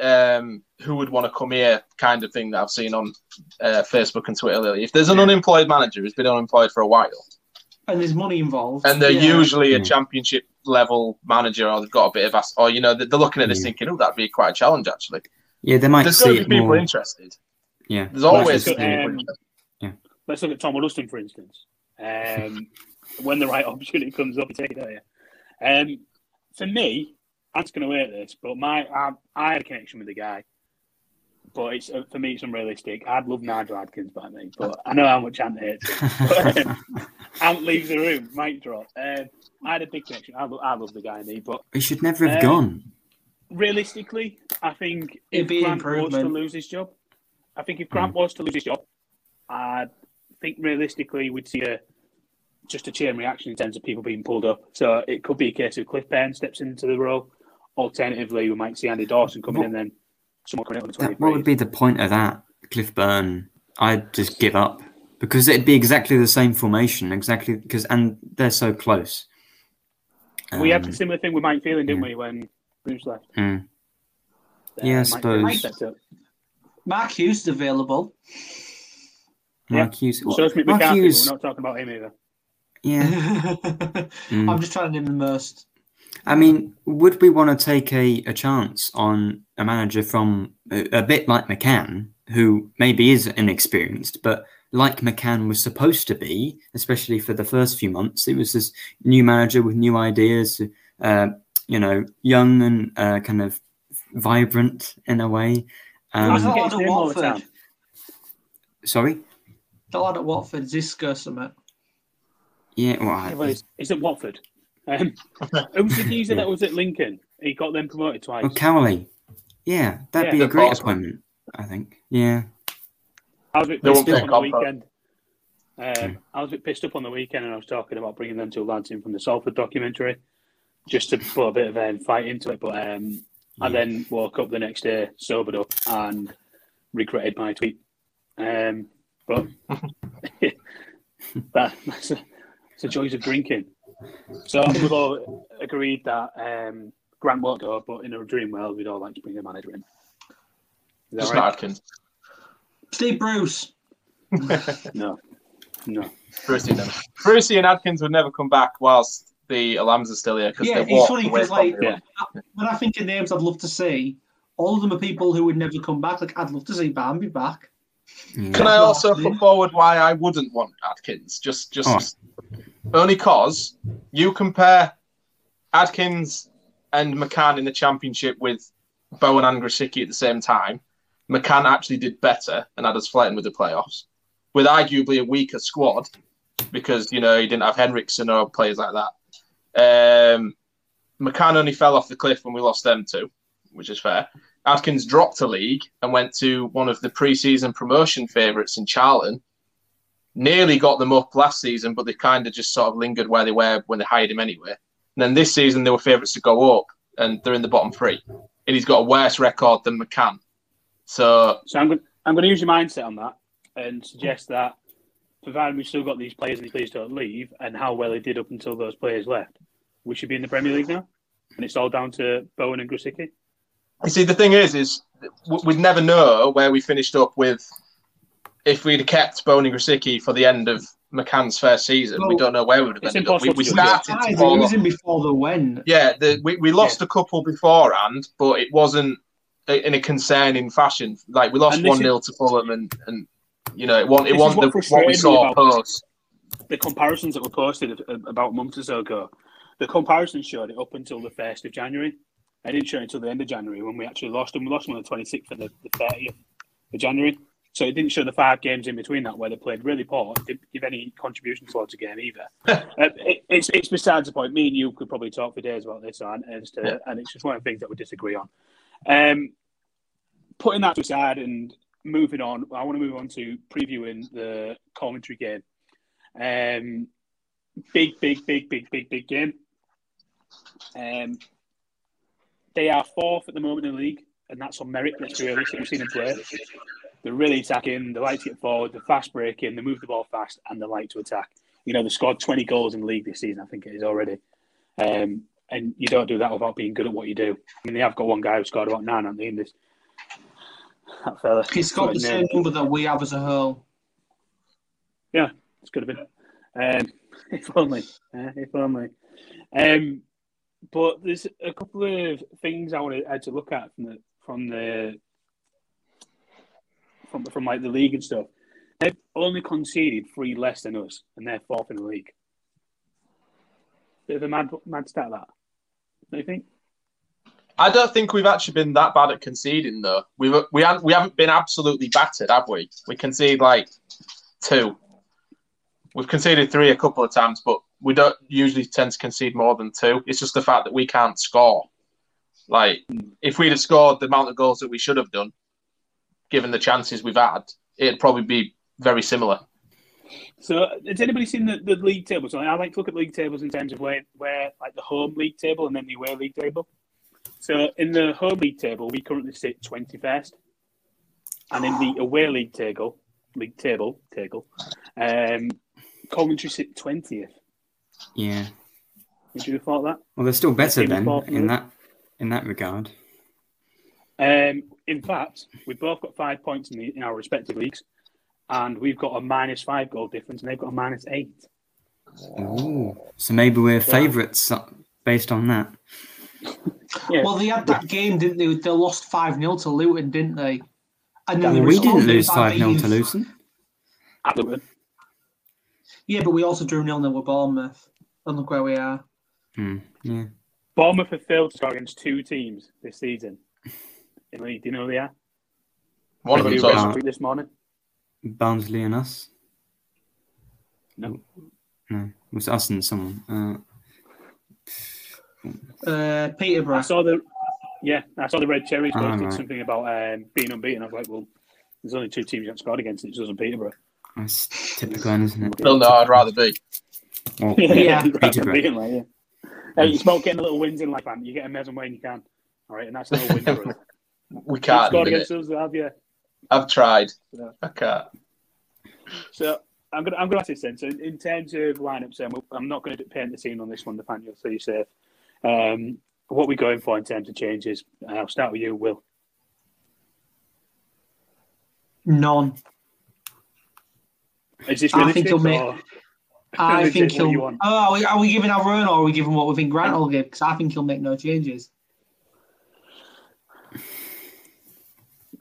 um, who would want to come here kind of thing that I've seen on uh, Facebook and Twitter lately. If there's an unemployed manager who's been unemployed for a while and there's money involved. and they're Yeah. usually a championship level manager or they've got a bit of ass or you know they're they're looking at this Yeah. thinking, oh that'd be quite a challenge actually. Yeah, they might There's see going to it be people more. interested. Yeah, There's always let's look um, interested. Let's look at Tom Huddlestone, for instance. Um, when the right opportunity comes up, you take it, don't you? Um, for me, I'm just going to wait this, but my I, I had a connection with the guy, but it's uh, for me it's unrealistic. I'd love Nigel Adkins by me, but I know how much Ant hates him. But, um, Ant leaves the room, mic drop. Um, I had a big connection. I, lo- I love the guy, me, but he should never have Uh, gone. realistically, I think It'd if be Grant was to lose his job, I think if Grant was to lose his job, I think realistically we'd see a just a chain reaction in terms of people being pulled up. So it could be a case of Cliff Byrne steps into the role. Alternatively, we might see Andy Dawson coming What- in then someone coming in on the That, what would be the point of that, Cliff Byrne? I'd just give up because it'd be exactly the same formation, exactly because and they're so close. we had Um, a similar thing with Mike Phelan, didn't yeah. we, when Bruce left? mm. Uh, Yeah, I Mike suppose. Phelan. Mark Hughes is available. Mark Hughes. So is Mark McCarthy, Hughes. we're not talking about him either. Yeah. Mm. I'm just trying to name the most. I mean, would we want to take a, a chance on a manager from a, a bit like McCann, who maybe is inexperienced, but like McCann was supposed to be, especially for the first few months? It was this new manager with new ideas, uh, you know, young and uh, kind of vibrant in a way. I Um, thought Gets at him all the Watford. time. sorry? The lad at Watford, Xisco something. Yeah, well, Yeah, I- well, it's, it's at Watford. Um, who's the geezer that was at Lincoln? He got them promoted twice. Oh, Cowley. Yeah, that'd Yeah. be a great boss appointment. I think. Yeah. I was a bit pissed up on the weekend. Um, I was a bit pissed up on the weekend, and I was talking about bringing them two lads in from the Salford documentary, just to put a bit of um, fight into it. But um, I then woke up the next day sobered up and regretted my tweet. Um, but that, that's, a, that's the joys of drinking. So I think we've all agreed that um, Grant won't go, but in a dream world, we'd all like to bring a manager in. Just right? not Adkins. Steve Bruce. No, no. Brucey, never. Brucey and Adkins would never come back whilst the alarms are still here because Yeah, they it's funny because like it. I- when I think of names I'd love to see, all of them are people who would never come back. Like I'd love to see Barmby back. Can I also put forward why I wouldn't want Adkins? Just, just only cause you compare Adkins and McCann in the championship with Bowen and Grosicki at the same time. McCann actually did better and had us flirting with the playoffs, with arguably a weaker squad because you know he didn't have Henriksen or players like that. Um, McCann only fell off the cliff when we lost them two, which is fair. Adkins dropped a league and went to one of the pre-season promotion favourites in Charlton. Nearly got them up last season, but they kind of just sort of lingered where they were when they hired him anyway. And then this season they were favourites to go up, and they're in the bottom three. And he's got a worse record than McCann. So, So I'm going, I'm going to use your mindset on that and suggest that, provided we've still got these players and these players don't leave, and how well they did up until those players left, we should be in the Premier League now. And it's all down to Bowen and Grosicki. you see, the thing is, is we'd never know where we finished up with if we'd kept Bowen and for the end of McCann's first season. we don't know where we would have it's ended up. We, we started to fall off. in before the when. Yeah, the, we, we lost a couple beforehand, but it wasn't in a concerning fashion. Like we lost one is- 0 to Fulham, and and you know it wasn't it wasn't what the, what we saw post. The comparisons that were posted about a month or so ago, the comparisons showed it up until the 1st of January. I didn't show it until the end of January when we actually lost them. We lost them on the 26th and the, the 30th of January. So it didn't show the five games in between that where they played really poor. It didn't give any contribution towards the game either. uh, it, it's, it's besides the point. Me and you could probably talk for days about this, and, as to, Yeah. and it's just one of the things that we disagree on. Um, putting that aside and moving on, I want to move on to previewing the commentary game. Um, big, big, big, big, big, big game. Um, they are fourth at the moment in the league, and that's on merit. Let's be realistic. We've seen them play. They're really attacking. They like to get forward. They're fast breaking. They move the ball fast, and they like to attack. You know, they scored 20 goals in the league this season. I think it is already. Um, and you don't do that without being good at what you do. I mean, they have got one guy who scored about nine, haven't they, in this? That fella. He's got the same number that we have as a whole. Yeah, it's could have been. Um, if only. Uh, if only. Um, but there's a couple of things I wanted to look at from the from the from from like the league and stuff. They've only conceded three less than us, and they're fourth in the league. Bit of a mad mad stat that. Do you think? I don't think we've actually been that bad at conceding though. We've we haven't we haven't been absolutely battered, have we? We concede like two. We've conceded three a couple of times, but we don't usually tend to concede more than two. It's just the fact that we can't score. Like if we'd have scored the amount of goals that we should have done, given the chances we've had, it'd probably be very similar. So, has anybody seen the, the league tables? I like to look at league tables in terms of where, where like the home league table and then the away league table. So, in the home league table, we currently sit twenty first, and in the away league table, league table, table, um, Coventry sit twentieth. Yeah. Would you have thought that? Well, they're still better Team then in in that in that regard. Um, in fact, we've both got five points in, the, in our respective leagues, and we've got a minus five goal difference, and they've got a minus eight. Ooh. So maybe we're favourites uh, based on that. Well, they had that game, didn't they? They lost 5 0 to Luton, didn't they? And then Well, we didn't lose 5 0 to Luton. At Luton. Yeah, but we also drew 0 0 with Bournemouth. And look where we are. Hmm, yeah. Bournemouth have failed to score against two teams this season. In the league, do you know who they are? One of They them's do us. This morning. Barnsley and us. No. No, it was us and someone. Uh, Uh, Peterborough. I saw the yeah, I saw the Red Cherries Ah, posted right. something about um, being unbeaten. I was like, well, there's only two teams you haven't scored against. It's us and Peterborough. That's typical, isn't it? Still, no, I'd rather be. Well, Yeah. you'd rather Peterborough. beaten, like, yeah. Hey, it's about getting a little wins in life, man. You get them as and when you can. All right, and that's no win for us. We You've can't. scored against us, have you? I've tried. I can't. So I'm gonna I'm gonna ask this then. So in terms of lineups, um, I'm not going to paint the scene on this one, Nathaniel. So you safe. Um, what we going for in terms of changes? Uh, I'll start with you, Will. None. Is this I think he'll make- or- I think you he'll. Oh, are we, are we giving our own or are we giving what we think Grant will give? Because I think he'll make no changes.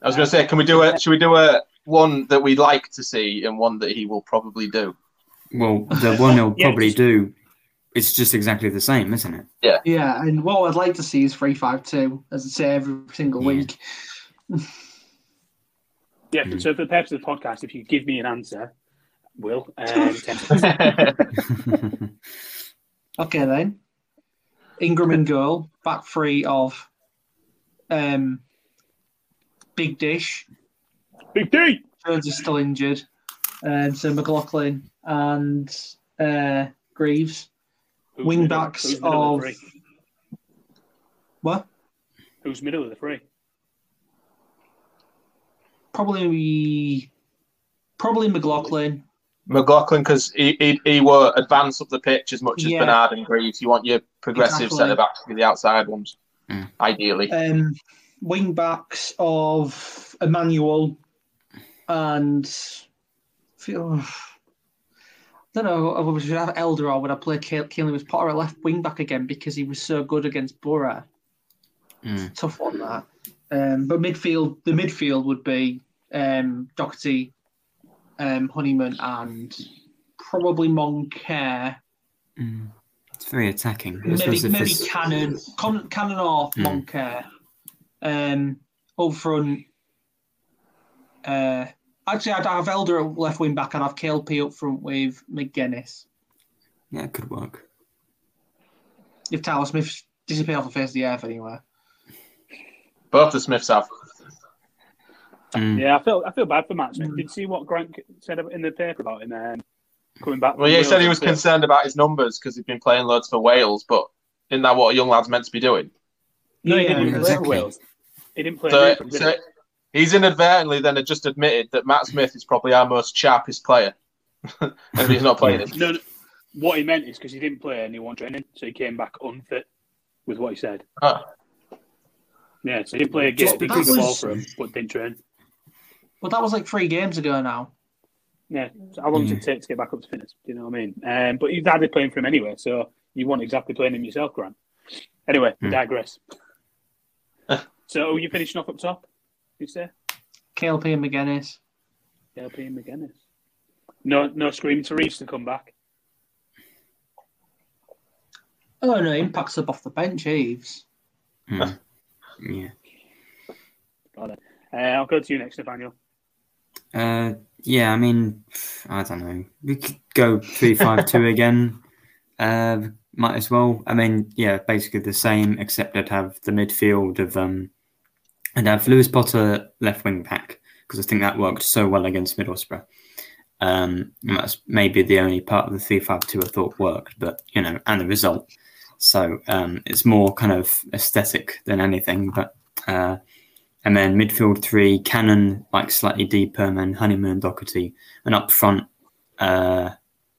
I was going to say, can we do a? Should we do a one that we'd like to see and one that he will probably do? Well, the one he'll Yeah, probably just- do, it's just exactly the same, isn't it? Yeah, Yeah, and what I'd like to see is three five two, as I say every single Yeah. week. Yeah. Hmm. So for the purpose of the podcast, if you give me an answer, Will. Um, Okay then. Ingram and goal, back three of um Big Dish. Big D. Jones is still injured. Um, so McLoughlin and uh, Greaves. Who's Wing middle- backs who's of what? Who's middle of the three? Probably probably McLoughlin. McLoughlin, because he, he he will advance up the pitch as much as Yeah. Bernard and Greaves. You want your progressive Exactly. centre backs to be the outside ones, Mm. ideally. Um, wing backs of Emmanuel and feel. I don't know. I would have Elder or would I play Keane Lewis Potter at left wing back again because he was so good against Borough. Mm. Tough one that. Um, but midfield, the midfield would be um, Docherty, um, Honeyman, and probably Moncur. Mm. It's very attacking. Maybe maybe Cannon, Con- Cannon or Hmm. Moncur. Um, up front. Uh, actually, I'd have Elder at left wing back, and I'd have KLP up front with Magennis. yeah, it could work. If Tyler Smith disappeared off the face of the earth anywhere. Both the Smiths have. Mm. Yeah, I feel I feel bad for Matt Smith. Did you see what Grant said in the paper about him um, coming back? Well, yeah, he said he was concerned about his numbers because he'd been playing loads for Wales, but isn't that what a young lad's meant to be doing? No, he Yeah, didn't play exactly. for Wales. He didn't play. So, for Wales, did so he's inadvertently then just admitted that Matt Smith is probably our most sharpest player, and he's not playing him. No, no, what he meant is because he didn't play and he wasn't training, so he came back unfit. with what he said. Oh. Yeah, so he didn't play a game. He took because- the ball for him, but didn't train. But that was like three games ago now. Yeah, so how long does Yeah. it take to get back up to fitness? Do you know what I mean? Um, but he's hardly playing for him anyway, so you weren't exactly playing him yourself, Grant. Anyway, we Hmm. digress. So are you finishing off up top? You say? KLP and Magennis. KLP and Magennis. No, no scream to Reeves to come back. Oh no, impacts up off the bench, Eaves. Mm. yeah. Got it. Uh, I'll go to you next, Nathaniel. Uh, yeah, I mean, I don't know. We could go three five two again. Uh, might as well. I mean, yeah, basically the same, except I'd have the midfield of um, I'd have Lewis Potter left wing back because I think that worked so well against Middlesbrough. Um, and that's maybe the only part of the three five two I thought worked, but you know, and the result. So um, it's more kind of aesthetic than anything, but. Uh, and then midfield three, Cannon like slightly deeper, and then and Docherty. And up front, uh,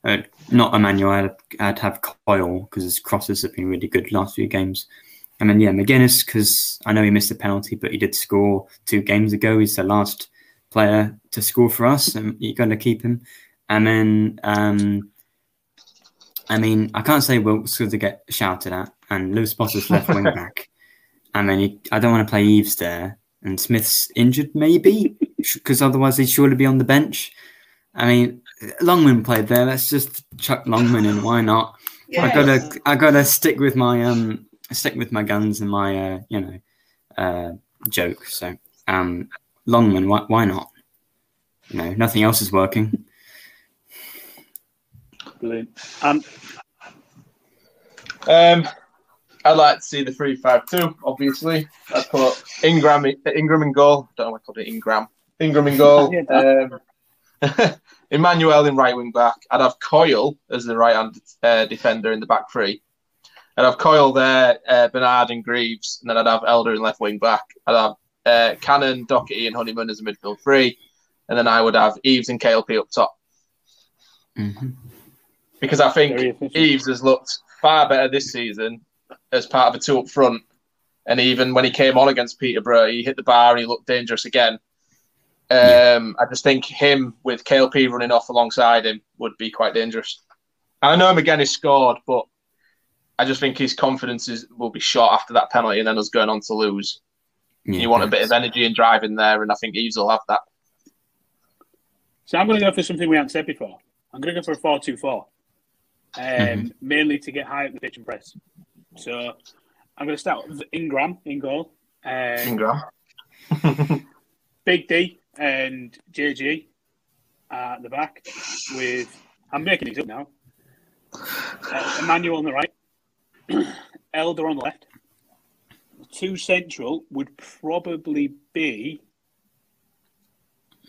uh, not Emmanuel, I'd have Coyle because his crosses have been really good last few games. And then, yeah, Magennis because I know he missed a penalty, but he did score two games ago. He's the last player to score for us, and you're going to keep him. And then, um, I mean, I can't say Wilks to get shouted at, and Lewis Potter's left wing back. I mean, he, I don't want to play Eaves there, and Smith's injured, maybe, because otherwise he'd surely be on the bench. I mean, Longman played there. Let's just chuck Longman in. Why not? I gotta, I gotta stick with my um, stick with my guns and my uh, you know, uh, joke. So, um, Longman, why, why not? You know, nothing else is working. Brilliant. Um, Um, I'd like to see the three five two. Obviously, I put Ingram Ingram in goal. Don't know why I called it Ingram. Ingram in goal. um, Emmanuel in right wing back. I'd have Coyle as the right hand uh, defender in the back three. I'd have Coyle there, uh, Bernard and Greaves, and then I'd have Elder in left wing back. I'd have uh, Cannon, Docherty, and Honeyman as a midfield three, and then I would have Eaves and KLP up top. Mm-hmm. Because I think Eaves has looked far better this season as part of a two up front. And even when he came on against Peterborough, he hit the bar and he looked dangerous again. Um, I just think him with KLP running off alongside him would be quite dangerous. I know him again, he scored, but I just think his confidence is, will be shot after that penalty and then us going on to lose. Yeah, you want a bit of energy and drive in there, and I think Eaves will have that. So I'm going to go for something we haven't said before. I'm going to go for a 4 2 4, um, Mm-hmm. mainly to get high up the pitch and press. So I'm going to start with Ingram in goal. Um, Ingram. Big D and JG at the back with, I'm making these up now, uh, Emmanuel on the right, Elder on the left. Two central would probably be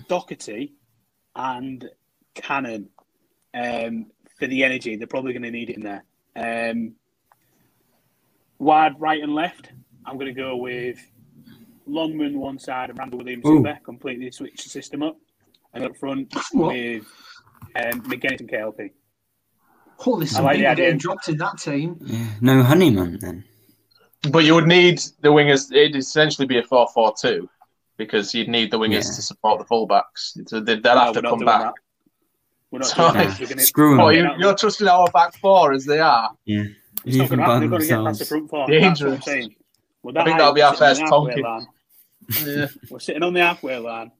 Docherty and Cannon um, for the energy. They're probably going to need it in there. Um, wide right and left, I'm going to go with Longman one side and Randell Williams Ooh. the other. Completely switch the system up. And up front What? with um, Magennis and KLP. Oh, there's I some like people idea. getting dropped in that team. Yeah. No Honeyman then. But you would need the wingers. It'd essentially be a 4 4 2 because you'd need the wingers Yeah. to support the fullbacks. So they'd, they'd No, have we're to come back. that. We're not Sorry. doing that. We're gonna- Screw 'em. Oh, We're you, you're trusting our back four as they are. Yeah. It's not going to happen. They're going to get past the front four. That's what I'm Dangerous. saying. Well, I think that'll be our first tonking. Line. Yeah. We're sitting on the halfway line.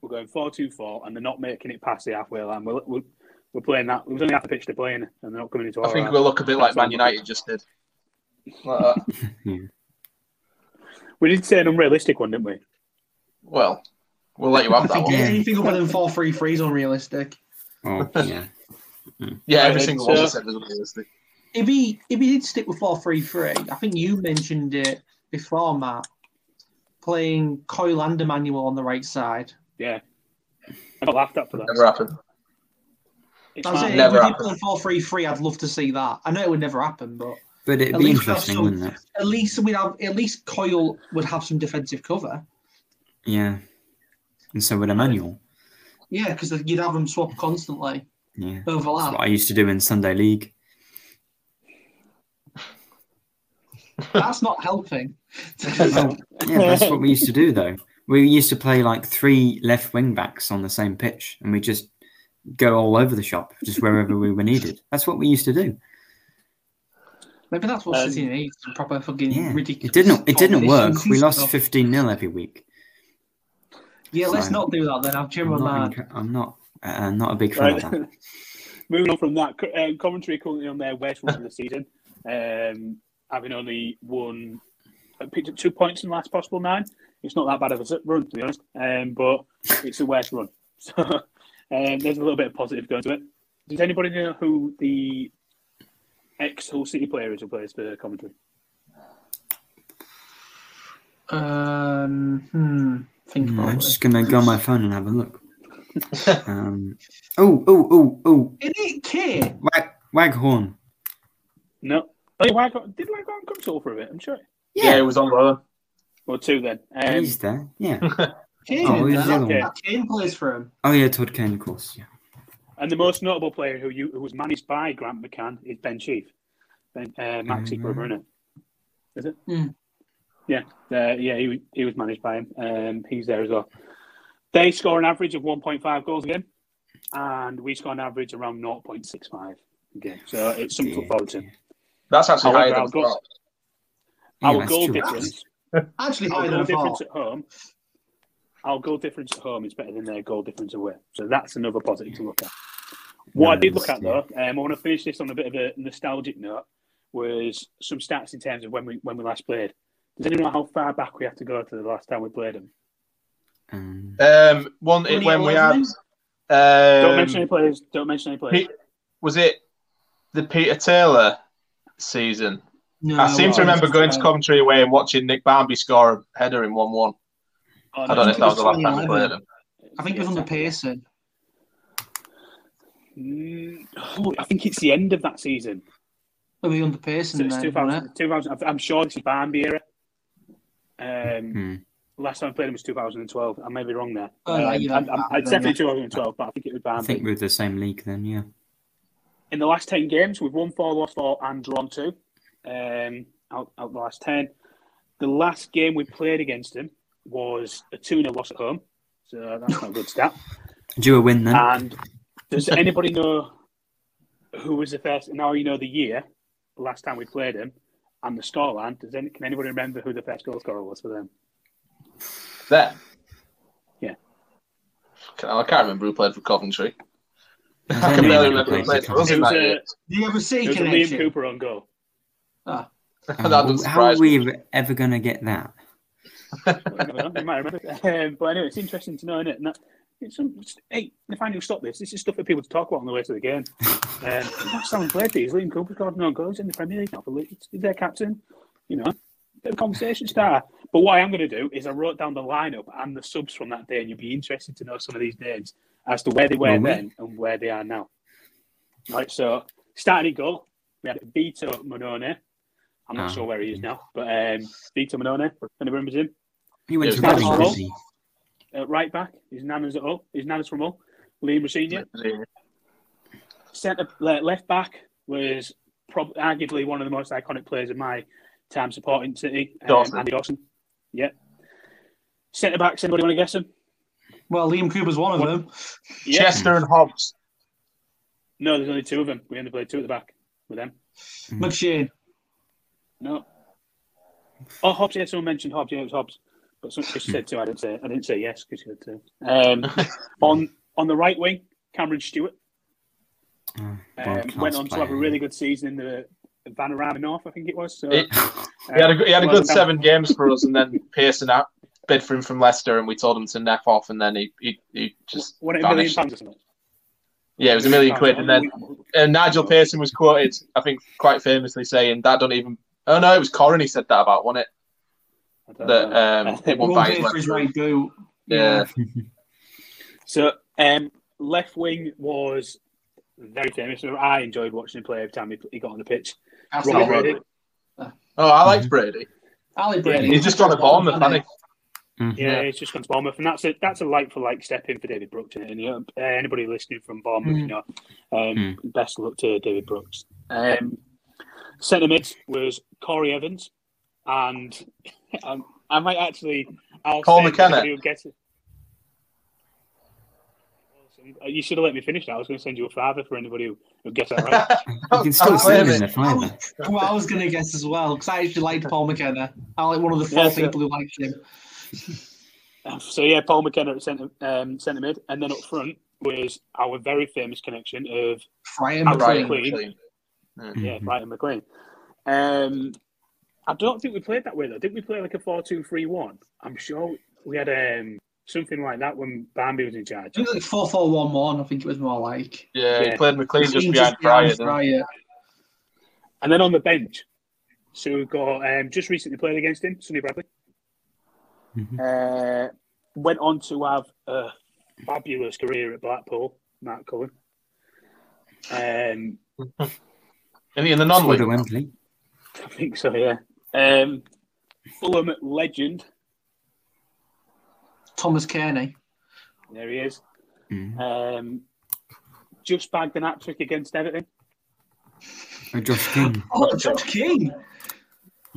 We're going 4 2 4, and they're not making it past the halfway line. We're, we're, we're playing that. We're only half the pitch they're playing, and they're not coming into I our think we'll look a bit like Man. United just did. Like that. We did say an unrealistic one, didn't we? Well, we'll let you have I that think one. anything other than 4 3 3 is unrealistic. Oh, yeah. Yeah, every single so- one we said was unrealistic. If he if he did stick with 4 3 3, I think you mentioned it before, Matt, playing Coyle and Emmanuel on the right side. Yeah. I got laughed at for that. Never happened. It's I was mad. saying, Never if we did happened. play 4 3 3, I'd love to see that. I know it would never happen, but But it'd At be least we have interesting, some- wouldn't it? at least we'd have at least Coyle would have some defensive cover. Yeah. And so would Emmanuel. Yeah, because you'd have them swap constantly, Yeah. That's overlap. what I used to do in Sunday League. That's not helping. Well, yeah, that's what we used to do though. We used to play like three left wing backs on the same pitch, and we just go all over the shop, just wherever we were needed. That's what we used to do. Maybe that's what Um, City needs. Proper fucking Yeah, ridiculous. it didn't. It didn't work. We lost fifteen 0 every week. Yeah, let's So- not do that then. I'll I'm not. enc- I'm not. Uh, not a big fan Right. of that. Moving on from that, co- um, Coventry currently on their worst run of the season, um, having only won, uh, picked up two points in the last possible nine. It's not that bad of a run, to be honest, um, but it's a worst run. So um, there's a little bit of positive going to it. Does anybody know who the ex Hull City player is who plays for Coventry? Um, hmm. Think Hmm, about I'm it. just gonna go on my phone and have a look. um, oh, oh, oh, oh! Is it Kate? Wag, Waghorn. No. Oh, yeah, Wycott, did Wycott come to Hull for a bit? I'm sure. Yeah, it was on loan. Or two then. Um, He's there. Yeah. Kane. Oh, who's the other one? that Kane plays for him. Oh yeah, Todd Kane, of course. Yeah. And the most notable player who you who was managed by Grant McCann is Ben Sheaf. Ben uh, Max's Mhm. brother, isn't it? Is it? Mm. Yeah, uh, yeah. He was- he was managed by him. Um, he's there as well. They score an average of 1.5 goals a game, and we score an average around 0.65 a game. So it's something to look forward to. That's actually However, higher than our I goal, thought. Yeah, our goal difference, Actually, our higher goal than difference at home, our goal difference at home is better than their goal difference away. So that's another positive to look at. What I did look at though, um, I want to finish this on a bit of a nostalgic note, was some stats in terms of when we when we last played. Does anyone know how far back we have to go to the last time we played them? Um, Um, one it, when we had. Um, Don't mention any players. Don't mention any players. Pete, was it the Peter Taylor season No, I seem to remember going to uh, Coventry away and watching Nick Barmby score a header in one 1 1. Oh, I don't know if that was the last time was we played him. I think it was under Pearson. Mm, oh, I think it's the end of that season. Maybe under So Pearson. it's then, 2000, it? 2000, I'm sure this is Barmby era. Um, Hmm. Last time I played him was 2012. I may be wrong there. Oh, no, Um, you I'm- know, I'm- I it's definitely 2012, but I think it was I Barmby. think we're the same league then, yeah. In the last 10 games, we've won four, lost four, and drawn two. Um, out, out the last 10. The last game we played against him was a 2 0 loss at home. So that's not a good stat. Do a win then? And does anybody know who was the first? Now you know the year, the last time we played him, and the scoreline. Does any, can anybody remember who the first goal scorer was for them? There. Yeah. I can't remember who played for Coventry. Has I can barely ever remember who played played for for us in that Coventry? year. Do you ever see It Liam connection? Cooper on goal. Ah, That Um, doesn't how are surprise me. we ever going to get that? You might remember. Um, but anyway, it's interesting to know, is And that, it's some, it's- hey, if I knew stop this, this is stuff for people to talk about on the way to the game. Um, time we played these, Liam Cooper scored no goals in the Premier League. Not for Leeds. He's their captain. You know, bit of a conversation starter. But what I am going to do is I wrote down the lineup and the subs from that day, and you'll be interested to know some of these names as to where they were we- then and where they are now. Right, so starting in goal, we had Vito Mannone. I'm not Ah. sure where he is now, but um, Vito Mannone. Anybody remembers him? He went Yeah, to that's Reading, all. didn't he? uh, right back. His nana's at Hull. His nana's from Hull. Liam Rosenior. Centre le- left back was prob- arguably one of the most iconic players of my time supporting City. Um, Dawson. Andy Dawson. Yeah. Centre backs. Anybody want to guess them? well, Liam Cooper's one of them. Yeah. Chester and Hobbs. No, there's only two of them. We only played two at the back with them. McShane. No. Oh, Hobbs. Yeah, someone mentioned Hobbs. Yeah, it was Hobbs. But some, she said two. I didn't say. I didn't say yes because she said two. Um, on on the right wing, Cameron Stewart. Oh, Um, went on to have a really good season in the Vanarama North, I think it was. So, He- He had a, he had a good seven games for us, and then Pearson out, bid for him from Leicester, and we told him to neck off, and then he he, he just Won it a million vanished. pounds or something. Yeah, it was a million quid, and then and Nigel Pearson was quoted, I think, quite famously saying that don't even. Oh no, it was Corrin. He said that about, wasn't it? I don't That um, it won't buy his for his left right boot. Yeah, So, um, left wing was very famous. I enjoyed watching him play every time he, he got on the pitch. That's Robbie not Brady. Oh, I liked Brady. Ali Brady. He's just gone to Bournemouth, hasn't he? Mhm. Yeah, he's just gone to Bournemouth, and that's a that's a like for like step in for David Brooks. And you know, uh, anybody listening from Bournemouth, you know, um, best luck to David Brooks. Um, Centre mid was Corey Evans, and um, I might actually. I'll Paul McKenna. anybody who gets it. You should have let me finish that. I was going to send you a father for anybody who, who gets that right. You can still I'll send claim in it. the fiver. Who I was going to guess as well, because I actually liked Paul McKenna. I like one of the four Yeah, so- people who liked him. So yeah, Paul McKenna at centre, um, centre mid, and then up front was our very famous connection of Brian Aaron Brian McLean. McLean. McLean. yeah, Brighton McLean. Um, I don't think we played that way though. Didn't we play like a 4-2-3-1? I'm sure we had um, something like that when Barmby was in charge. It was like 4 4 1 1, I think it was more like. Yeah, Yeah. he played McLean just McLean behind Fryatt. didn't he? Fryatt. And then on the bench, so we've got um, just recently played against him, Sonny Bradley. Uh, went on to have a fabulous career at Blackpool, Matt Cullen. Um, Is in the non-league? I think so, yeah. Um, Fulham legend, Thomas Cairney. there he is. Mhm. Um, just bagged an hat trick against Everton. Oh, Josh King. Oh, Josh King.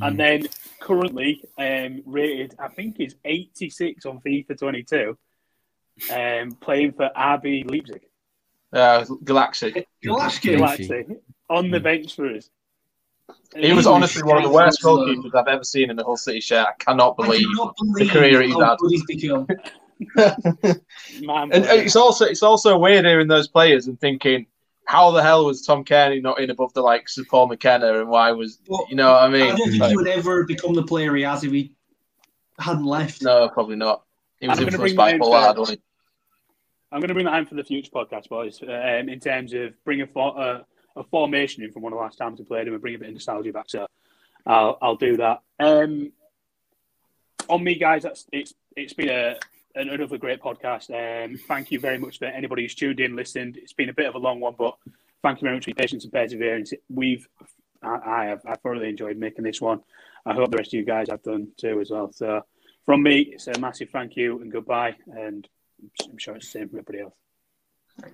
And then currently um, rated, I think he's 86 on FIFA 22, um, playing for RB Leipzig. Uh, Gulácsi. Gulácsi. Gulácsi, on the bench for us. He was honestly one of the worst goalkeepers I've ever seen in the whole City shirt. I cannot I believe the career he's how had. he's become. Man, And it's also it's also weird hearing those players and thinking, how the hell was Tom Cairney not in above the likes of Paul McKenna, and why was Well, you know what I I mean? don't think Like, he would ever become the player he has if he hadn't left. no, probably not. He was I'm influenced by in Pollard, first. wasn't I'm going to bring that in for the future podcast, boys, um, in terms of bringing a, for, uh, a formation in from one of the last times we played him and bring a bit of nostalgia back. So I'll I'll do that. Um, on me, guys. That's it's it's been a another great podcast. Um, thank you very much for anybody who's tuned in, listened. It's been a bit of a long one, but thank you very much for your patience and perseverance. We've I, I have I thoroughly enjoyed making this one. I hope the rest of you guys have done too as well. So from me, it's a massive thank you and goodbye, and I'm sure it's the same for everybody else.